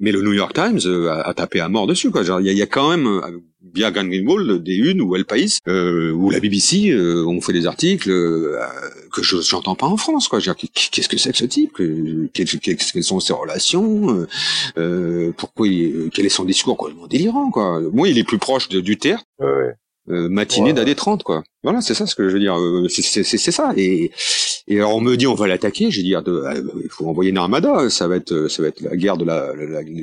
mais le New York Times a, tapé à mort dessus. Quoi. Il y, y a, quand même via Greenwald, des unes ou El País euh, ou la BBC euh, ont fait des articles euh, que je j'entends pas en France quoi qu'est-ce que c'est que ce type quelles sont ses relations euh, pourquoi quel est son discours complètement délirant quoi moi il est plus proche de, du terre ouais. Euh, matinée d'AD 30 quoi. Voilà, c'est ça ce que je veux dire. Euh, c'est ça. Et, et alors on me dit on va l'attaquer. J'ai dit ah, il faut envoyer une armada. Ça va être ça va être la guerre de la.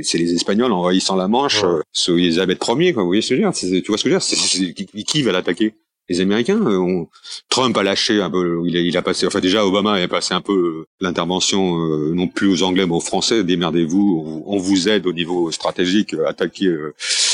c'est les Espagnols envahissant la Manche ouais. sous Elisabeth Ier quoi. Vous voyez ce que je veux dire? Tu vois ce que je veux dire? Qui, qui va l'attaquer? Les Américains. Euh, Trump a lâché un peu, il a, il a, passé, enfin déjà Obama a passé un peu euh, l'intervention euh, non plus aux Anglais mais aux Français. Démerdez-vous, on, vous aide au niveau stratégique, attaquer.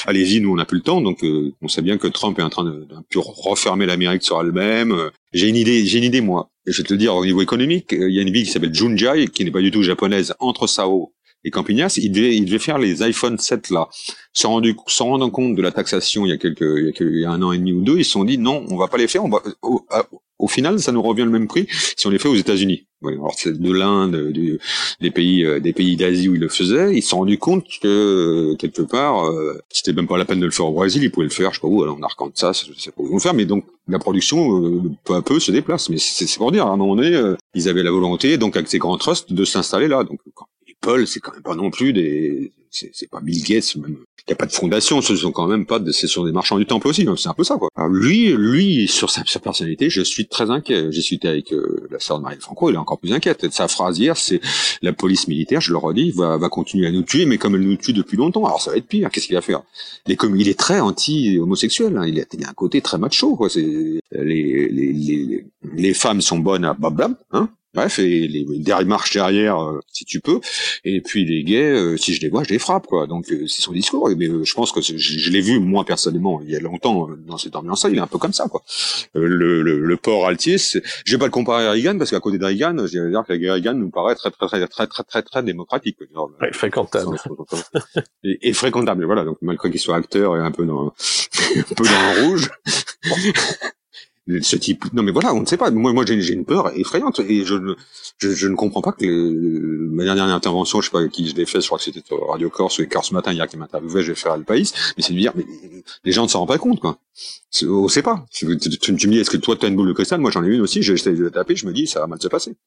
Allez-y, nous on n'a plus le temps. Donc on sait bien que Trump est en train de, de refermer l'Amérique sur elle-même. J'ai une idée, j'ai une idée moi. Je vais te le dire au niveau économique, il y a une ville qui s'appelle Junjai, qui n'est pas du tout japonaise, entre Sao Et Campinas, il devait, il devait faire les iPhone 7 là. Sans rendu, sans rendre compte de la taxation il y a quelques, il y a, un an et demi ou deux, ils se sont dit non, on va pas les faire. On va, au, au final, ça nous revient le même prix si on les fait aux États-Unis. alors c'est de l'Inde, des pays, euh, des pays d'Asie où ils le faisaient. Ils se sont rendus compte que euh, quelque part, euh, c'était même pas la peine de le faire au Brésil. Ils pouvaient le faire, je sais pas où, en ça, je sais pas où ils vont le faire. Mais donc la production, peu à peu, se déplace. Mais c'est pour dire, à un moment donné, ils avaient la volonté, donc avec ces grands trusts, de s'installer là. Paul, c'est quand même pas non plus des, c'est pas Bill Gates, même. Il n'y a pas de fondation, ce sont quand même pas, de, ce sont des marchands du temple aussi, c'est un peu ça, quoi. Alors lui, lui, sur sa, personnalité, je suis très inquiet. J'ai suité avec euh, la sœur de Marie Franco, elle est encore plus inquiète. Sa phrase hier, c'est la police militaire, je le redis, va, va continuer à nous tuer, mais comme elle nous tue depuis longtemps, alors ça va être pire. Qu'est-ce qu'il va faire? Il est, il est très anti-homosexuel, hein. il, a, il a un côté très macho, quoi. Les, les, les, les, femmes sont bonnes à babab, hein Bref, et les, les marches derrière, euh, si tu peux. Et puis les gays, euh, si je les vois, je les frappe, quoi. Donc euh, c'est son discours. Mais je pense que je, l'ai vu moi personnellement il y a longtemps dans cette ambiance-là. Il est un peu comme ça, quoi. le, le, le port altier, je vais pas le comparer à Reagan parce qu'à côté de Reagan, je vais dire que Reagan nous paraît très très très très très très très démocratique. fréquentable. Et, et, fréquentable. Voilà. Donc malgré qu'il soit acteur et un peu dans un peu dans le rouge ce type. Non, mais voilà, on ne sait pas. Moi, moi, j'ai une peur effrayante et je, je, ne comprends pas que ma dernière intervention, je sais pas qui je l'ai fait, je crois que c'était Radio Corse ou Corse Matin hier qui m'interviewait, je vais faire le pays, mais c'est de dire, mais les gens ne s'en rendent pas compte, quoi. On sait pas. Tu, me dis, est-ce que toi, tu as une boule de cristal? Moi, j'en ai une aussi. J'essaie de taper. Je me dis, ça va mal se passer.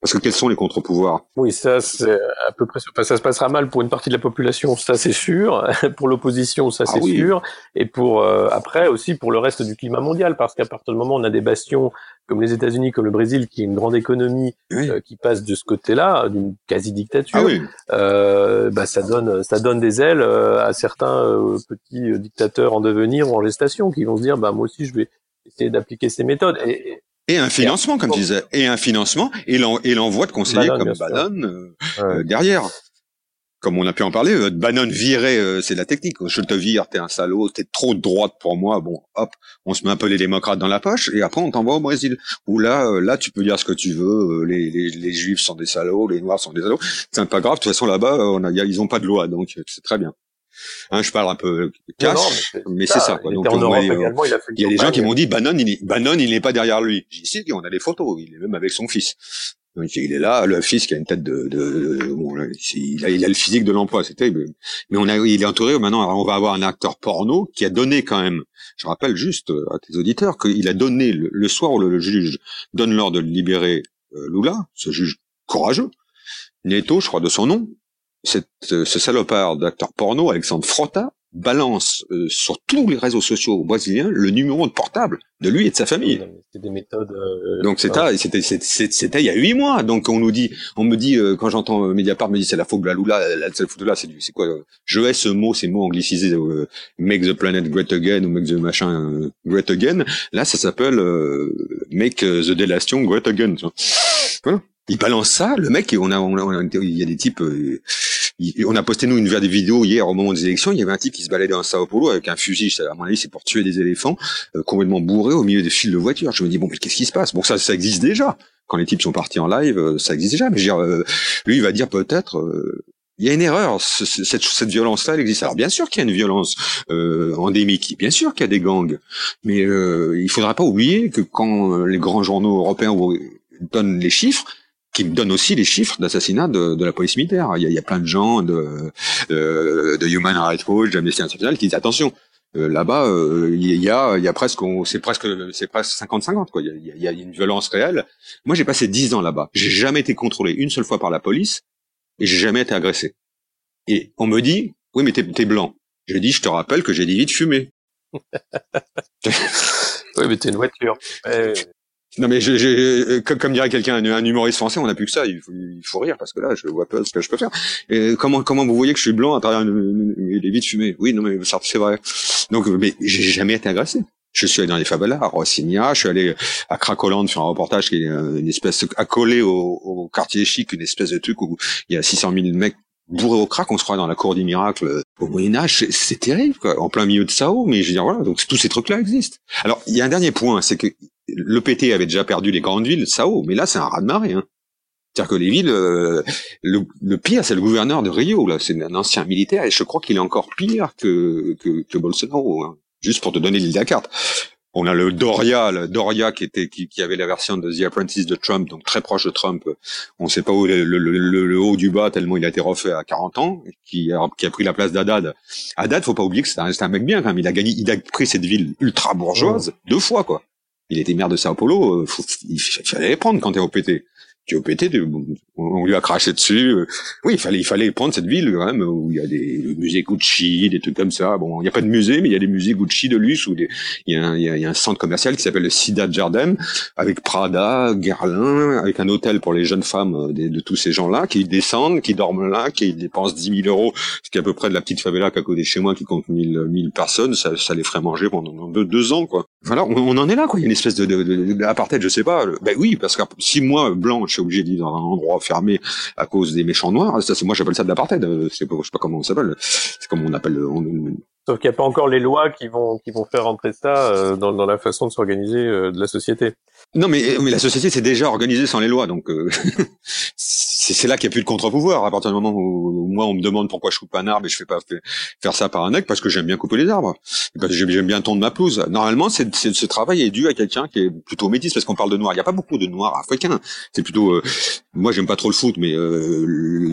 Parce que quels sont les contre-pouvoirs? Oui, ça, c'est à peu près. ça se passera mal pour une partie de la population, ça c'est sûr. pour l'opposition, ça ah c'est sûr. Et pour euh, après aussi pour le reste du climat mondial, parce qu'à partir du moment où on a des bastions comme les États-Unis, comme le Brésil, qui est une grande économie, euh, qui passe de ce côté-là, d'une quasi-dictature, ah euh, bah, ça donne, ça donne des ailes euh, à certains euh, petits dictateurs en devenir ou en gestation, qui vont se dire, bah moi aussi, je vais essayer d'appliquer ces méthodes. Et, et un financement, comme tu disais, et un financement, et l'envoi de conseillers comme Bannon derrière comme on a pu en parler, euh, Bannon virer, euh, c'est la technique. Je te vire, t'es un salaud, t'es trop de droite pour moi. Bon, hop, on se met un peu les démocrates dans la poche et après on t'envoie au Brésil. Où là, euh, là, tu peux dire ce que tu veux. Les, les, les juifs sont des salauds, les noirs sont des salauds. C'est pas grave. De toute façon, là-bas, on a, ils ont pas de loi, donc c'est très bien. Hein, je parle un peu cash, mais c'est ça. Quoi. Donc, il, y a des gens qui m'ont dit Bannon, il, Bannon, il n'est pas derrière lui. J'ai dit si, on a des photos. Il est même avec son fils il est là, le fils qui a une tête de, de, il, a, le physique de l'emploi, c'était, mais on a, il est entouré. Maintenant, on va avoir un acteur porno qui a donné quand même. Je rappelle juste euh, à tes auditeurs qu'il a donné le, soir où le, juge donne l'ordre de libérer euh, Lula, ce juge courageux, Neto, je crois de son nom, euh, ce salopard d'acteur porno, Alexandre Frotta, balance euh, sur tous les réseaux sociaux brésiliens le numéro de portable de lui et de sa famille. C'est des méthodes. Euh, donc c'était c'était c'était il y a huit mois. Donc on nous dit, on me dit euh, quand j'entends Mediapart me dit c'est la faute de la Lula, la, faute de là c'est du c'est quoi Je hais ce mot, ces mots anglicisés, make the planet great again ou make the machin great again. Là ça s'appelle make the délation great again. Voilà. Il balance ça, le mec, on a, on a, il y a des types, on a posté nous une des vidéos hier au moment des élections. Il y avait un type qui se baladait en Sao Paulo avec un fusil. À mon avis, c'est pour tuer des éléphants euh, complètement bourrés au milieu des fils de voiture. Je me dis bon, mais qu'est-ce qui se passe? Bon, ça, ça existe déjà. Quand les types sont partis en live, euh, ça existe déjà. Mais je veux dire, euh, lui, il va dire peut-être. il y a une erreur. Cette, cette violence-là, elle existe. Alors bien sûr qu'il y a une violence endémique. Bien sûr qu'il y a des gangs. Mais il faudra pas oublier que quand les grands journaux européens donnent les chiffres, qui me donne aussi les chiffres d'assassinat de, de, la police militaire. Il y, a, il y a plein de gens de, de, de Human Rights Watch, d'Amnesty International qui disent attention. Euh, là-bas, euh, il y a, y a presque, c'est presque, c'est presque 50-50 quoi. Il y, y a une violence réelle. Moi, j'ai passé 10 ans là-bas. J'ai jamais été contrôlé une seule fois par la police et j'ai jamais été agressé. Et on me dit, oui, mais t'es, es blanc. Je dis, je te rappelle que j'ai dit vite fumer. oui, mais t'es une voiture. Non mais je, je, comme, comme dirait quelqu'un, un, humoriste français, on n'a plus que ça. Il faut, il faut, rire parce que là, je vois pas ce que je peux faire. Et comment comment vous voyez que je suis blanc à travers une, une, vides fumées Oui, non mais c'est vrai. Donc, mais j'ai jamais été agressé. Je suis allé dans les favelas, à Rocinha, je suis allé à Cracoland faire un reportage qui est une espèce accolé au, au quartier chic, une espèce de truc où il y a 600 000 mecs bourrés au crack, on se croit dans la cour des miracles au Moyen Âge, c'est terrible, quoi, en plein milieu de Sao, mais je veux dire voilà, donc tous ces trucs-là existent. Alors il y a un dernier point, c'est que le PT avait déjà perdu les grandes villes, Sao, mais là c'est un raz de marée. Hein. C'est-à-dire que les villes, euh, le, le, pire, c'est le gouverneur de Rio, là, c'est un ancien militaire, et je crois qu'il est encore pire que, que, que Bolsonaro, hein. juste pour te donner l'île de la carte. On a le Doria, le Doria qui était qui, qui, avait la version de The Apprentice de Trump, donc très proche de Trump. On ne sait pas où le, le, le, le, haut du bas tellement il a été refait à 40 ans, qui a, qui a pris la place d'Haddad. Haddad, faut pas oublier que c'est un, un, mec bien quand même. Il a gagné, il a pris cette ville ultra bourgeoise deux fois quoi. Il était maire de Sao Paulo, euh, il fallait les prendre quand t'es au PT qui au pété, on lui a craché dessus. Oui, il fallait, il fallait prendre cette ville quand même où il y a des musées Gucci, des trucs comme ça. Bon, il n'y a pas de musée, mais il y a des musées Gucci de luxe où il y a un, il y a, un centre commercial qui s'appelle le Ciudad Jardin avec Prada, Guerlain, avec un hôtel pour les jeunes femmes euh, de, de tous ces gens-là qui descendent, qui dorment là, qui dépensent 10 000 euros, ce qui est à peu près de la petite favela qu'à côté de chez moi qui compte 1000, 1000 personnes. Ça, ça les ferait manger pendant deux, ans, quoi. Voilà, on, en est là, quoi. Il y a une espèce de, de, de, je sais pas. Ben oui, parce que si moi, blanc, je suis obligé de vivre dans un endroit fermé à cause des méchants noirs, ça, moi j'appelle ça de l'apartheid. Je sais pas, je sais pas comment on s'appelle. C'est comme on appelle. Sauf qu'il n'y a pas encore les lois qui vont qui vont faire rentrer ça euh, dans, dans la façon de s'organiser euh, de la société. Non, mais mais la société s'est déjà organisée sans les lois, donc euh, c'est là qu'il n'y a plus de contre-pouvoir. À partir du moment où, moi on me demande pourquoi je coupe un arbre et je fais pas faire ça par un mec parce que j'aime bien couper les arbres, parce que j'aime bien tondre ma pelouse. Normalement, c'est ce travail est dû à quelqu'un qui est plutôt métis parce qu'on parle de noirs. Il n'y a pas beaucoup de noirs africains. C'est plutôt, euh, moi j'aime pas trop le foot, mais euh,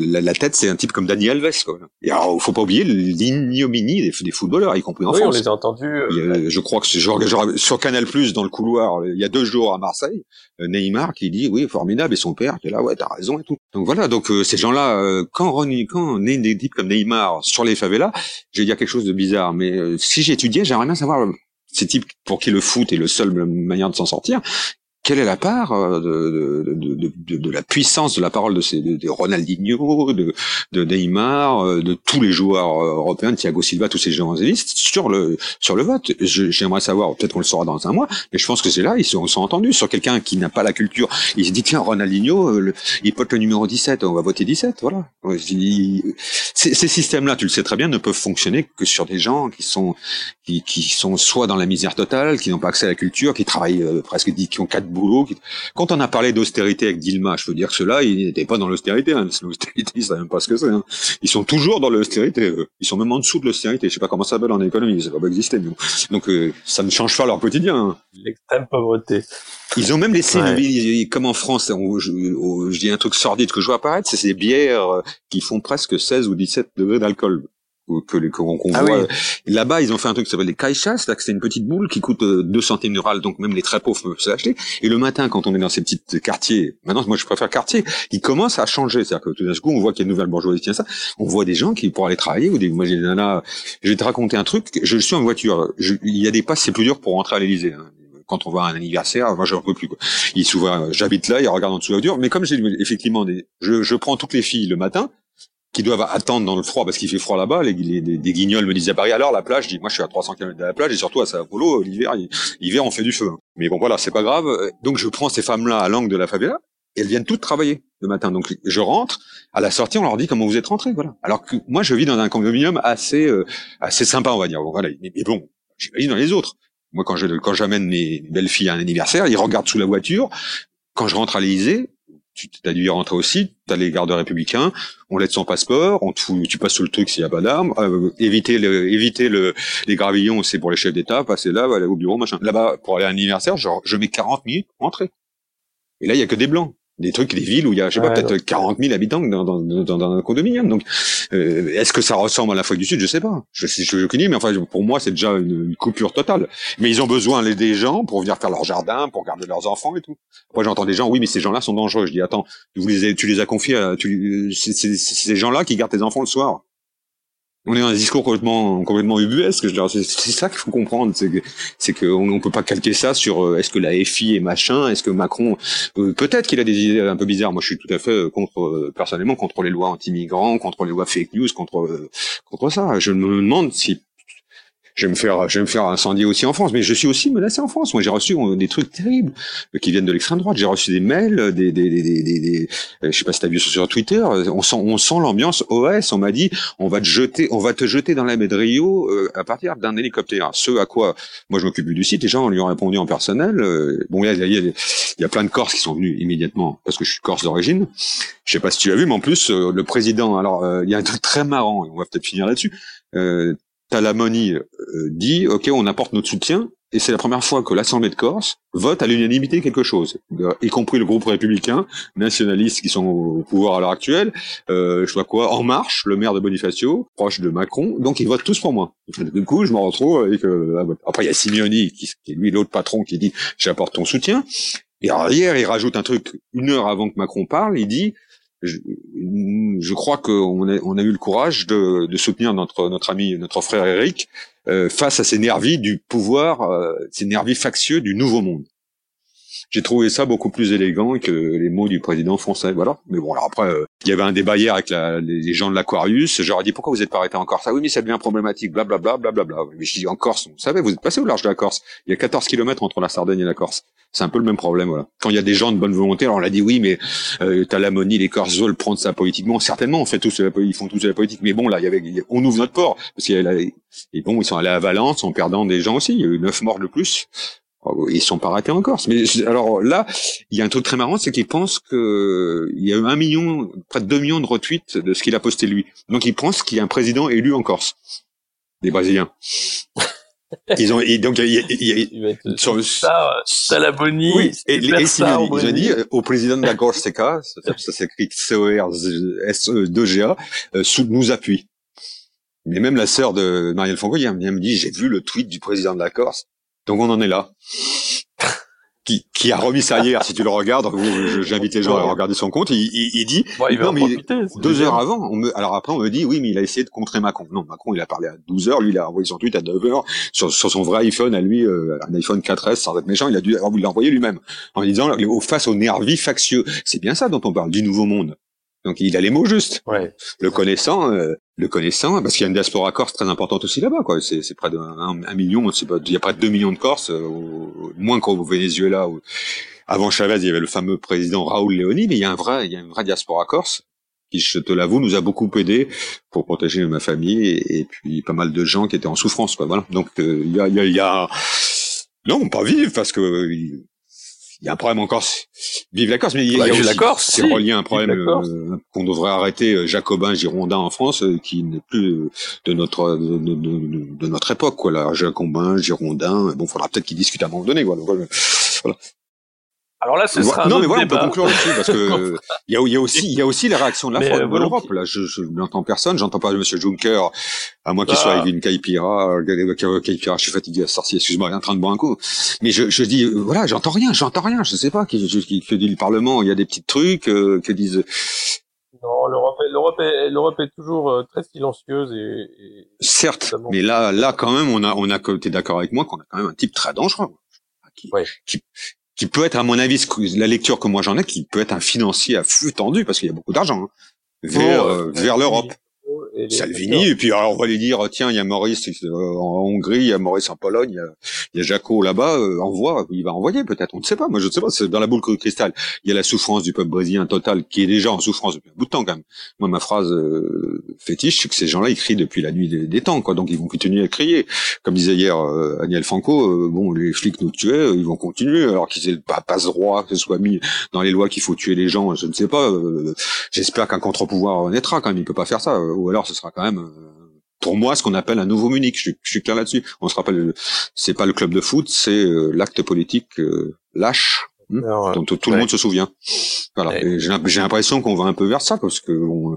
la, tête c'est un type comme Dani Alves. Quoi. Et alors, faut pas oublier l'ignominie des, des, footballeurs, y compris en oui, France. on les a entendus. Euh, je crois que genre, genre, sur Canal Plus dans le couloir, il y a deux jours à Marseille, Neymar qui dit oui formidable et son père qui est là ouais t'as raison et tout. Donc voilà, donc euh, ces gens-là, euh, quand on est des types comme Neymar sur les favelas, je vais dire quelque chose de bizarre, mais euh, si j'étudiais, j'aimerais bien savoir ces types pour qui le foot est le seul manière de s'en sortir, quelle est la part euh, de, de, de, de, la puissance de la parole de, ces, de, Ronaldinho, de, de Neymar, euh, de tous les joueurs euh, européens, Thiago Silva, tous ces journalistes sur le sur le vote J'aimerais savoir, peut-être qu'on le saura dans un mois, mais je pense que c'est là, ils sont, sont entendus. Sur quelqu'un qui n'a pas la culture, il se dit tiens Ronaldinho, il porte le numéro 17, on va voter 17, voilà. Ces, ces systèmes-là, tu le sais très bien, ne peuvent fonctionner que sur des gens qui sont qui, qui sont soit dans la misère totale, qui n'ont pas accès à la culture, qui travaillent presque dit qui ont quatre boulot. Quand on a parlé d'austérité avec Dilma, je veux dire que ceux-là, ils n'étaient pas dans l'austérité. Hein. L'austérité, ils savent même pas ce que c'est. Hein. Ils sont toujours dans l'austérité. Ils sont même en dessous de l'austérité. Je sais pas comment ça s'appelle en économie, ça va pas exister. Mais Donc euh, ça ne change pas leur quotidien. Hein. L'extrême pauvreté. Ils ont même laissé, une, comme en France, je, dis un truc sordide que je vois apparaître, c'est ces bières qui font presque 16 ou 17 degrés d'alcool que qu'on ah voit. Là-bas, ils ont fait un truc qui s'appelle les caïchas, c'est une petite boule qui coûte 2 euh, centimes rurales, donc même les très pauvres peuvent se l'acheter. Et le matin, quand on est dans ces petits quartiers, maintenant moi je préfère quartier, ils commencent à changer, c'est-à-dire que tout d'un coup, on voit qu'il y a une nouvelle bourgeoisie qui tient ça. On voit des gens qui pour aller travailler ou des, moi j'ai des nanas, je vais te raconter un truc. Je suis en voiture, il y a des passes, c'est plus dur pour rentrer à l'Élysée. Hein quand on voit un anniversaire, moi j'en peux plus. Quoi. Il souvent, j'habite là, il regarde en dessous de la voiture, mais comme j'ai effectivement des, je, je prends toutes les filles le matin, qui doivent attendre dans le froid parce qu'il fait froid là-bas. Les, les, guignols me disaient à Paris, alors la plage, je dis, moi je suis à 300 km de la plage et surtout à Sao Paulo, l'hiver, l'hiver on fait du feu. Hein. Mais bon voilà, c'est pas grave. Donc je prends ces femmes-là à l'angle de la favela et elles viennent toutes travailler le matin. Donc je rentre, à la sortie on leur dit comment vous êtes rentrés, voilà. Alors que moi je vis dans un condominium assez euh, assez sympa on va dire. Voilà, mais, bon, j'imagine dans les autres. Moi quand je quand j'amène mes belles filles à un anniversaire, ils regardent sous la voiture. Quand je rentre à l'Élysée, tu dû y rentrer aussi, tu as les gardes républicains, on l'aide son passeport, on tu passes sur le truc s'il n'y a pas d'armes, euh, éviter le, éviter le, les gravillons, c'est pour les chefs d'État, passer là, aller au bureau, machin. Là-bas, pour aller à un anniversaire, genre, je mets 40 minutes pour. Et là, il y a que des blancs des trucs, des villes où il y a, je sais pas, peut-être 40 000 habitants dans, dans, dans, dans un condominium. Donc, euh, est-ce que ça ressemble à la l'Afrique du Sud? Je sais pas. Je sais, je connais, mais enfin, pour moi, c'est déjà une, coupure totale. Mais ils ont besoin des gens pour venir faire leur jardin, pour garder leurs enfants et tout. Moi, j'entends des gens, oui, mais ces gens-là sont dangereux. Je dis, attends, vous les, tu les as confiés à, tu, c'est ces gens-là qui gardent tes enfants le soir on est dans un discours complètement complètement ubuesque. C'est ça qu'il faut comprendre, c'est que c'est qu'on ne peut pas calquer ça sur euh, est-ce que la FI est machin, est-ce que Macron euh, peut-être qu'il a des idées un peu bizarres. Moi, je suis tout à fait euh, contre personnellement contre les lois anti-migrants, contre les lois fake news, contre contre ça. Je me demande si je vais me faire, je vais me faire incendier aussi en France. Mais je suis aussi menacé en France. Moi, j'ai reçu euh, des trucs terribles euh, qui viennent de l'extrême droite. J'ai reçu des mails, euh, des, des, des, des, des, je sais pas si t'as vu sur Twitter. On sent, on sent l'ambiance OS. On m'a dit, on va te jeter, on va te jeter dans la baie de Rio à partir d'un hélicoptère. Ce à quoi, moi, je m'occupe du site. Les gens lui ont répondu en personnel. bon, il y a, il y a, plein de Corses qui sont venus immédiatement parce que je suis Corse d'origine. Je sais pas si tu as vu, mais en plus, le président. Alors, il y a un truc très marrant. On va peut-être finir là-dessus. Euh, Talamoni euh, dit OK, on apporte notre soutien et c'est la première fois que l'Assemblée de Corse vote à l'unanimité quelque chose, y compris le groupe républicain, nationaliste qui sont au pouvoir à l'heure actuelle, euh, je vois quoi, En Marche, le maire de Bonifacio, proche de Macron, donc ils votent tous pour moi. Du coup, je me retrouve avec... Euh, après, il y a Simeoni, qui, qui est lui l'autre patron, qui dit « j'apporte ton soutien ». Et alors, hier, il rajoute un truc, une heure avant que Macron parle, il dit je, crois qu'on a, on eu le courage de, de, soutenir notre, notre ami, notre frère Eric euh, face à ces nervis du pouvoir, euh, ces nervis factieux du Nouveau Monde. J'ai trouvé ça beaucoup plus élégant que les mots du président français. Voilà. Mais bon, alors après, euh, il y avait un débat hier avec la, les gens de l'Aquarius. J'aurais dit pourquoi vous êtes pas arrêté en Corse? Ah oui, mais ça devient problématique. Blablabla, blablabla. Mais je dis en Corse, vous savez, vous êtes passé au large de la Corse. Il y a 14 kilomètres entre la Sardaigne et la Corse. C'est un peu le même problème, voilà. Quand il y a des gens de bonne volonté, alors on l'a dit oui, mais euh, Talamoni, les Corses veulent prendre ça politiquement. Certainement, on fait tous la, ils font tous la politique. Mais bon, là, il y avait, on ouvre notre port parce qu'il y avait, et bon, ils sont allés à Valence en perdant des gens aussi. Il y a eu neuf morts de plus. Oh, ils sont pas ratés en Corse. Mais alors là, il y a un truc très marrant, c'est qu'ils pensent que il y a eu un million, près de deux millions de retweets de ce qu'il a posté lui. Donc ils pensent qu'il y a un président élu en Corse, des Brésiliens. Ils ont et donc il y a, il y a sur ça, ça la bonnie. Oui, et, et, et ils ont dit euh, au président de la Corsica, ça, ça s'écrit C O R S E 2 G A, euh, sous nous appuie. Mais même la sœur de Marielle Fongo, elle me dit j'ai vu le tweet du président de la Corse. Donc on en est là qui, qui a remis ça hier, si tu le regardes, j'invite les gens à regarder son compte, il, il, il dit, il non, mais deux heures avant, on me, alors après on me dit, oui, mais il a essayé de contrer Macron. Non, Macron, il a parlé à 12 heures, lui, il a envoyé son tweet à 9 heures, sur, sur son vrai iPhone à lui, euh, un iPhone 4S, sans être méchant, il a dû, il l'a envoyé lui-même, en disant, face aux nervis factieux. C'est bien ça dont on parle, du nouveau monde. Donc il a les mots justes. Ouais. Le connaissant, euh, le connaissant, parce qu'il y a une diaspora corse très importante aussi là-bas. quoi. C'est, c'est près d'un un, million, c'est pas, il y a près de deux millions de Corses, euh, moins qu'au Venezuela. Où, avant Chavez, il y avait le fameux président Raoul Léoni, mais il y a un vrai, il y a une vraie diaspora corse qui, je te l'avoue, nous a beaucoup aidé pour protéger ma famille et, puis pas mal de gens qui étaient en souffrance. Quoi. Voilà. Donc euh, il y, a, y, a, y a non, pas vivre parce que il y a un problème encore. Vive la Corse, mais il y a, bah, aussi, la Corse, c'est relié à un problème euh, qu'on devrait arrêter euh, jacobin, girondin en France, euh, qui n'est plus de notre de, de, de, de, notre époque, quoi. Là, jacobin, girondin. Bon, faudra peut-être qu'ils discutent à un moment donné, voilà. voilà. Alors là, ce sera un non, mais voilà, on peut conclure là-dessus parce que il y a, y a aussi, il y a aussi la réaction de la France, de l'Europe. Là, je, je n'entends personne, j'entends pas Monsieur Juncker, à moins qu'il soit ah. avec une caipira, caipira, je suis fatigué à sorcier, excuse-moi, il est en train de boire un coup. Mais je, je dis, voilà, j'entends rien, j'entends rien, je sais pas, que, que dit le Parlement, il y a des petits trucs, euh, que disent. Non, l'Europe, l'Europe est, l'Europe est toujours euh, très silencieuse et. et Certes, mais là, là, quand même, on a, on a, t'es d'accord avec moi qu'on a quand même un type très dangereux. Qui, ouais. qui, qui peut être, à mon avis, la lecture que moi j'en ai, qui peut être un financier à flux tendu, parce qu'il y a beaucoup d'argent, hein, vers, euh, vers l'Europe. Salvini, et puis alors on va lui dire tiens il y a Maurice euh, en Hongrie, il y a Maurice en Pologne, il y a, il y a Jaco là-bas, euh, envoie, il va envoyer peut-être, on ne sait pas, moi je ne sais pas, c'est dans la boule de cristal. Il y a la souffrance du peuple brésilien total qui est déjà en souffrance depuis un bout de temps quand même. Moi ma phrase euh, fétiche, c'est que ces gens-là ils crient depuis la nuit des, temps, quoi, donc ils vont continuer à crier. Comme disait hier euh, Agnel Franco, bon les flics nous tuaient, ils vont continuer, alors qu'ils aient pas, pas ce droit que ce soit mis dans les lois qu'il faut tuer les gens, je ne sais pas. J'espère qu'un contre-pouvoir naîtra quand même, il peut pas faire ça, ou alors ce sera quand même euh, pour moi ce qu'on appelle un nouveau Munich. Je, suis clair là-dessus. On se rappelle, c'est pas le club de foot, c'est euh, l'acte politique euh, lâche hmm, dont tout, le monde se souvient. Voilà. J'ai l'impression qu'on va un peu vers ça parce que on,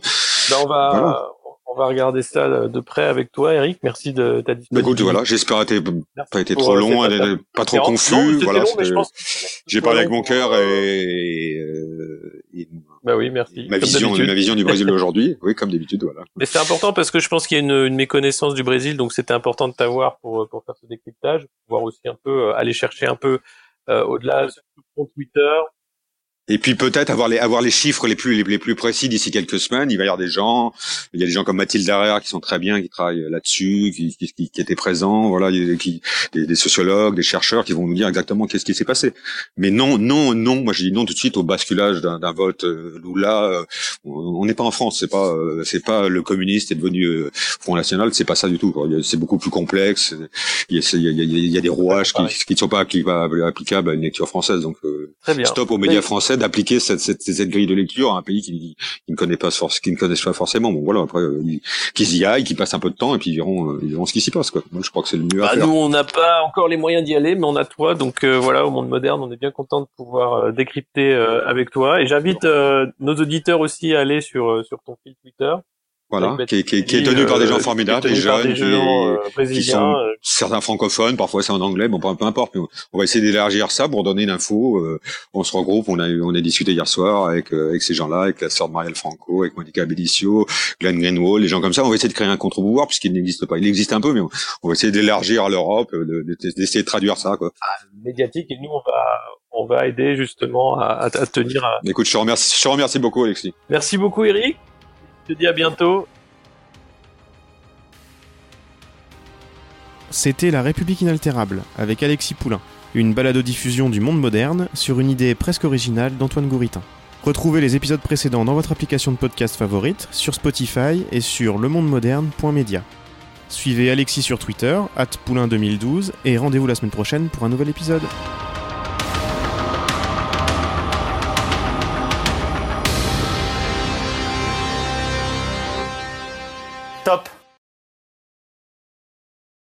ben, on va on va regarder ça de près avec toi, Eric. Merci de ta disponibilité. Écoute, voilà, j'espère que pas été trop long, pas, pas trop confus. Voilà, j'ai parlé avec mon cœur et, et bah oui, merci. Ma vision, ma vision du Brésil aujourd'hui, oui, comme d'habitude, voilà. Mais c'est important parce que je pense qu'il y a une, une, méconnaissance du Brésil, donc c'était important de t'avoir pour pour faire ce décryptage, voir aussi un peu euh, aller chercher un peu euh, au-delà sur ton Twitter. Et puis peut-être avoir les avoir les chiffres les plus les, plus précis d'ici quelques semaines. Il va y avoir des gens, il y a des gens comme Mathilde Darrière qui sont très bien, qui travaillent là-dessus, qui, qui, qui, étaient présents. Voilà, qui, des, des, sociologues, des chercheurs qui vont nous dire exactement qu'est-ce qui s'est passé. Mais non, non, non. Moi, je dis non tout de suite au basculage d'un vote euh, Lula. Euh, on n'est pas en France. C'est pas euh, c'est pas le communiste est devenu Front National. C'est pas ça du tout. C'est beaucoup plus complexe. Il y a, il y a, il y a des rouages qui, qui ne sont pas applicables à une lecture française. Donc stop aux médias français d'appliquer cette, cette, cette, grille de lecture à un pays qui, qui ne connaît pas qui ne connaissent pas forcément. Bon voilà, après euh, qu'ils y aillent, qu'ils passent un peu de temps et puis ils verront, euh, ils verront ce qui s'y passe quoi. Moi je crois que c'est le mieux à bah, faire. Nous on n'a pas encore les moyens d'y aller, mais on a toi, donc euh, voilà, au monde moderne, on est bien content de pouvoir décrypter avec toi. Et j'invite nos auditeurs aussi à aller sur sur ton fil Twitter. Voilà, qui, qui, qui, est tenu par des gens formidables, des jeunes, qui, sont certains francophones, parfois c'est en anglais, bon peu importe. Mais on va essayer d'élargir ça pour donner une info. on se regroupe, on a on a discuté hier soir avec avec ces gens-là, avec la sœur de Marielle Franco, avec Monica Bellicio, Glenn Greenwald, les gens comme ça. On va essayer de créer un contre-pouvoir puisqu'il n'existe pas. Il existe un peu, mais on, va essayer d'élargir à l'Europe, d'essayer de, traduire ça quoi. Ah, médiatique et nous on va on va aider justement à, à, tenir. À... Écoute, je te remercie, je te remercie beaucoup Alexis. Merci beaucoup Eric. Te dis à bientôt. C'était La République inaltérable avec Alexis Poulain, une balado-diffusion du monde moderne sur une idée presque originale d'Antoine Gouritin. Retrouvez les épisodes précédents dans votre application de podcast favorite, sur Spotify et sur lemondemoderne.media. Suivez Alexis sur Twitter, poulain2012, et rendez-vous la semaine prochaine pour un nouvel épisode. Top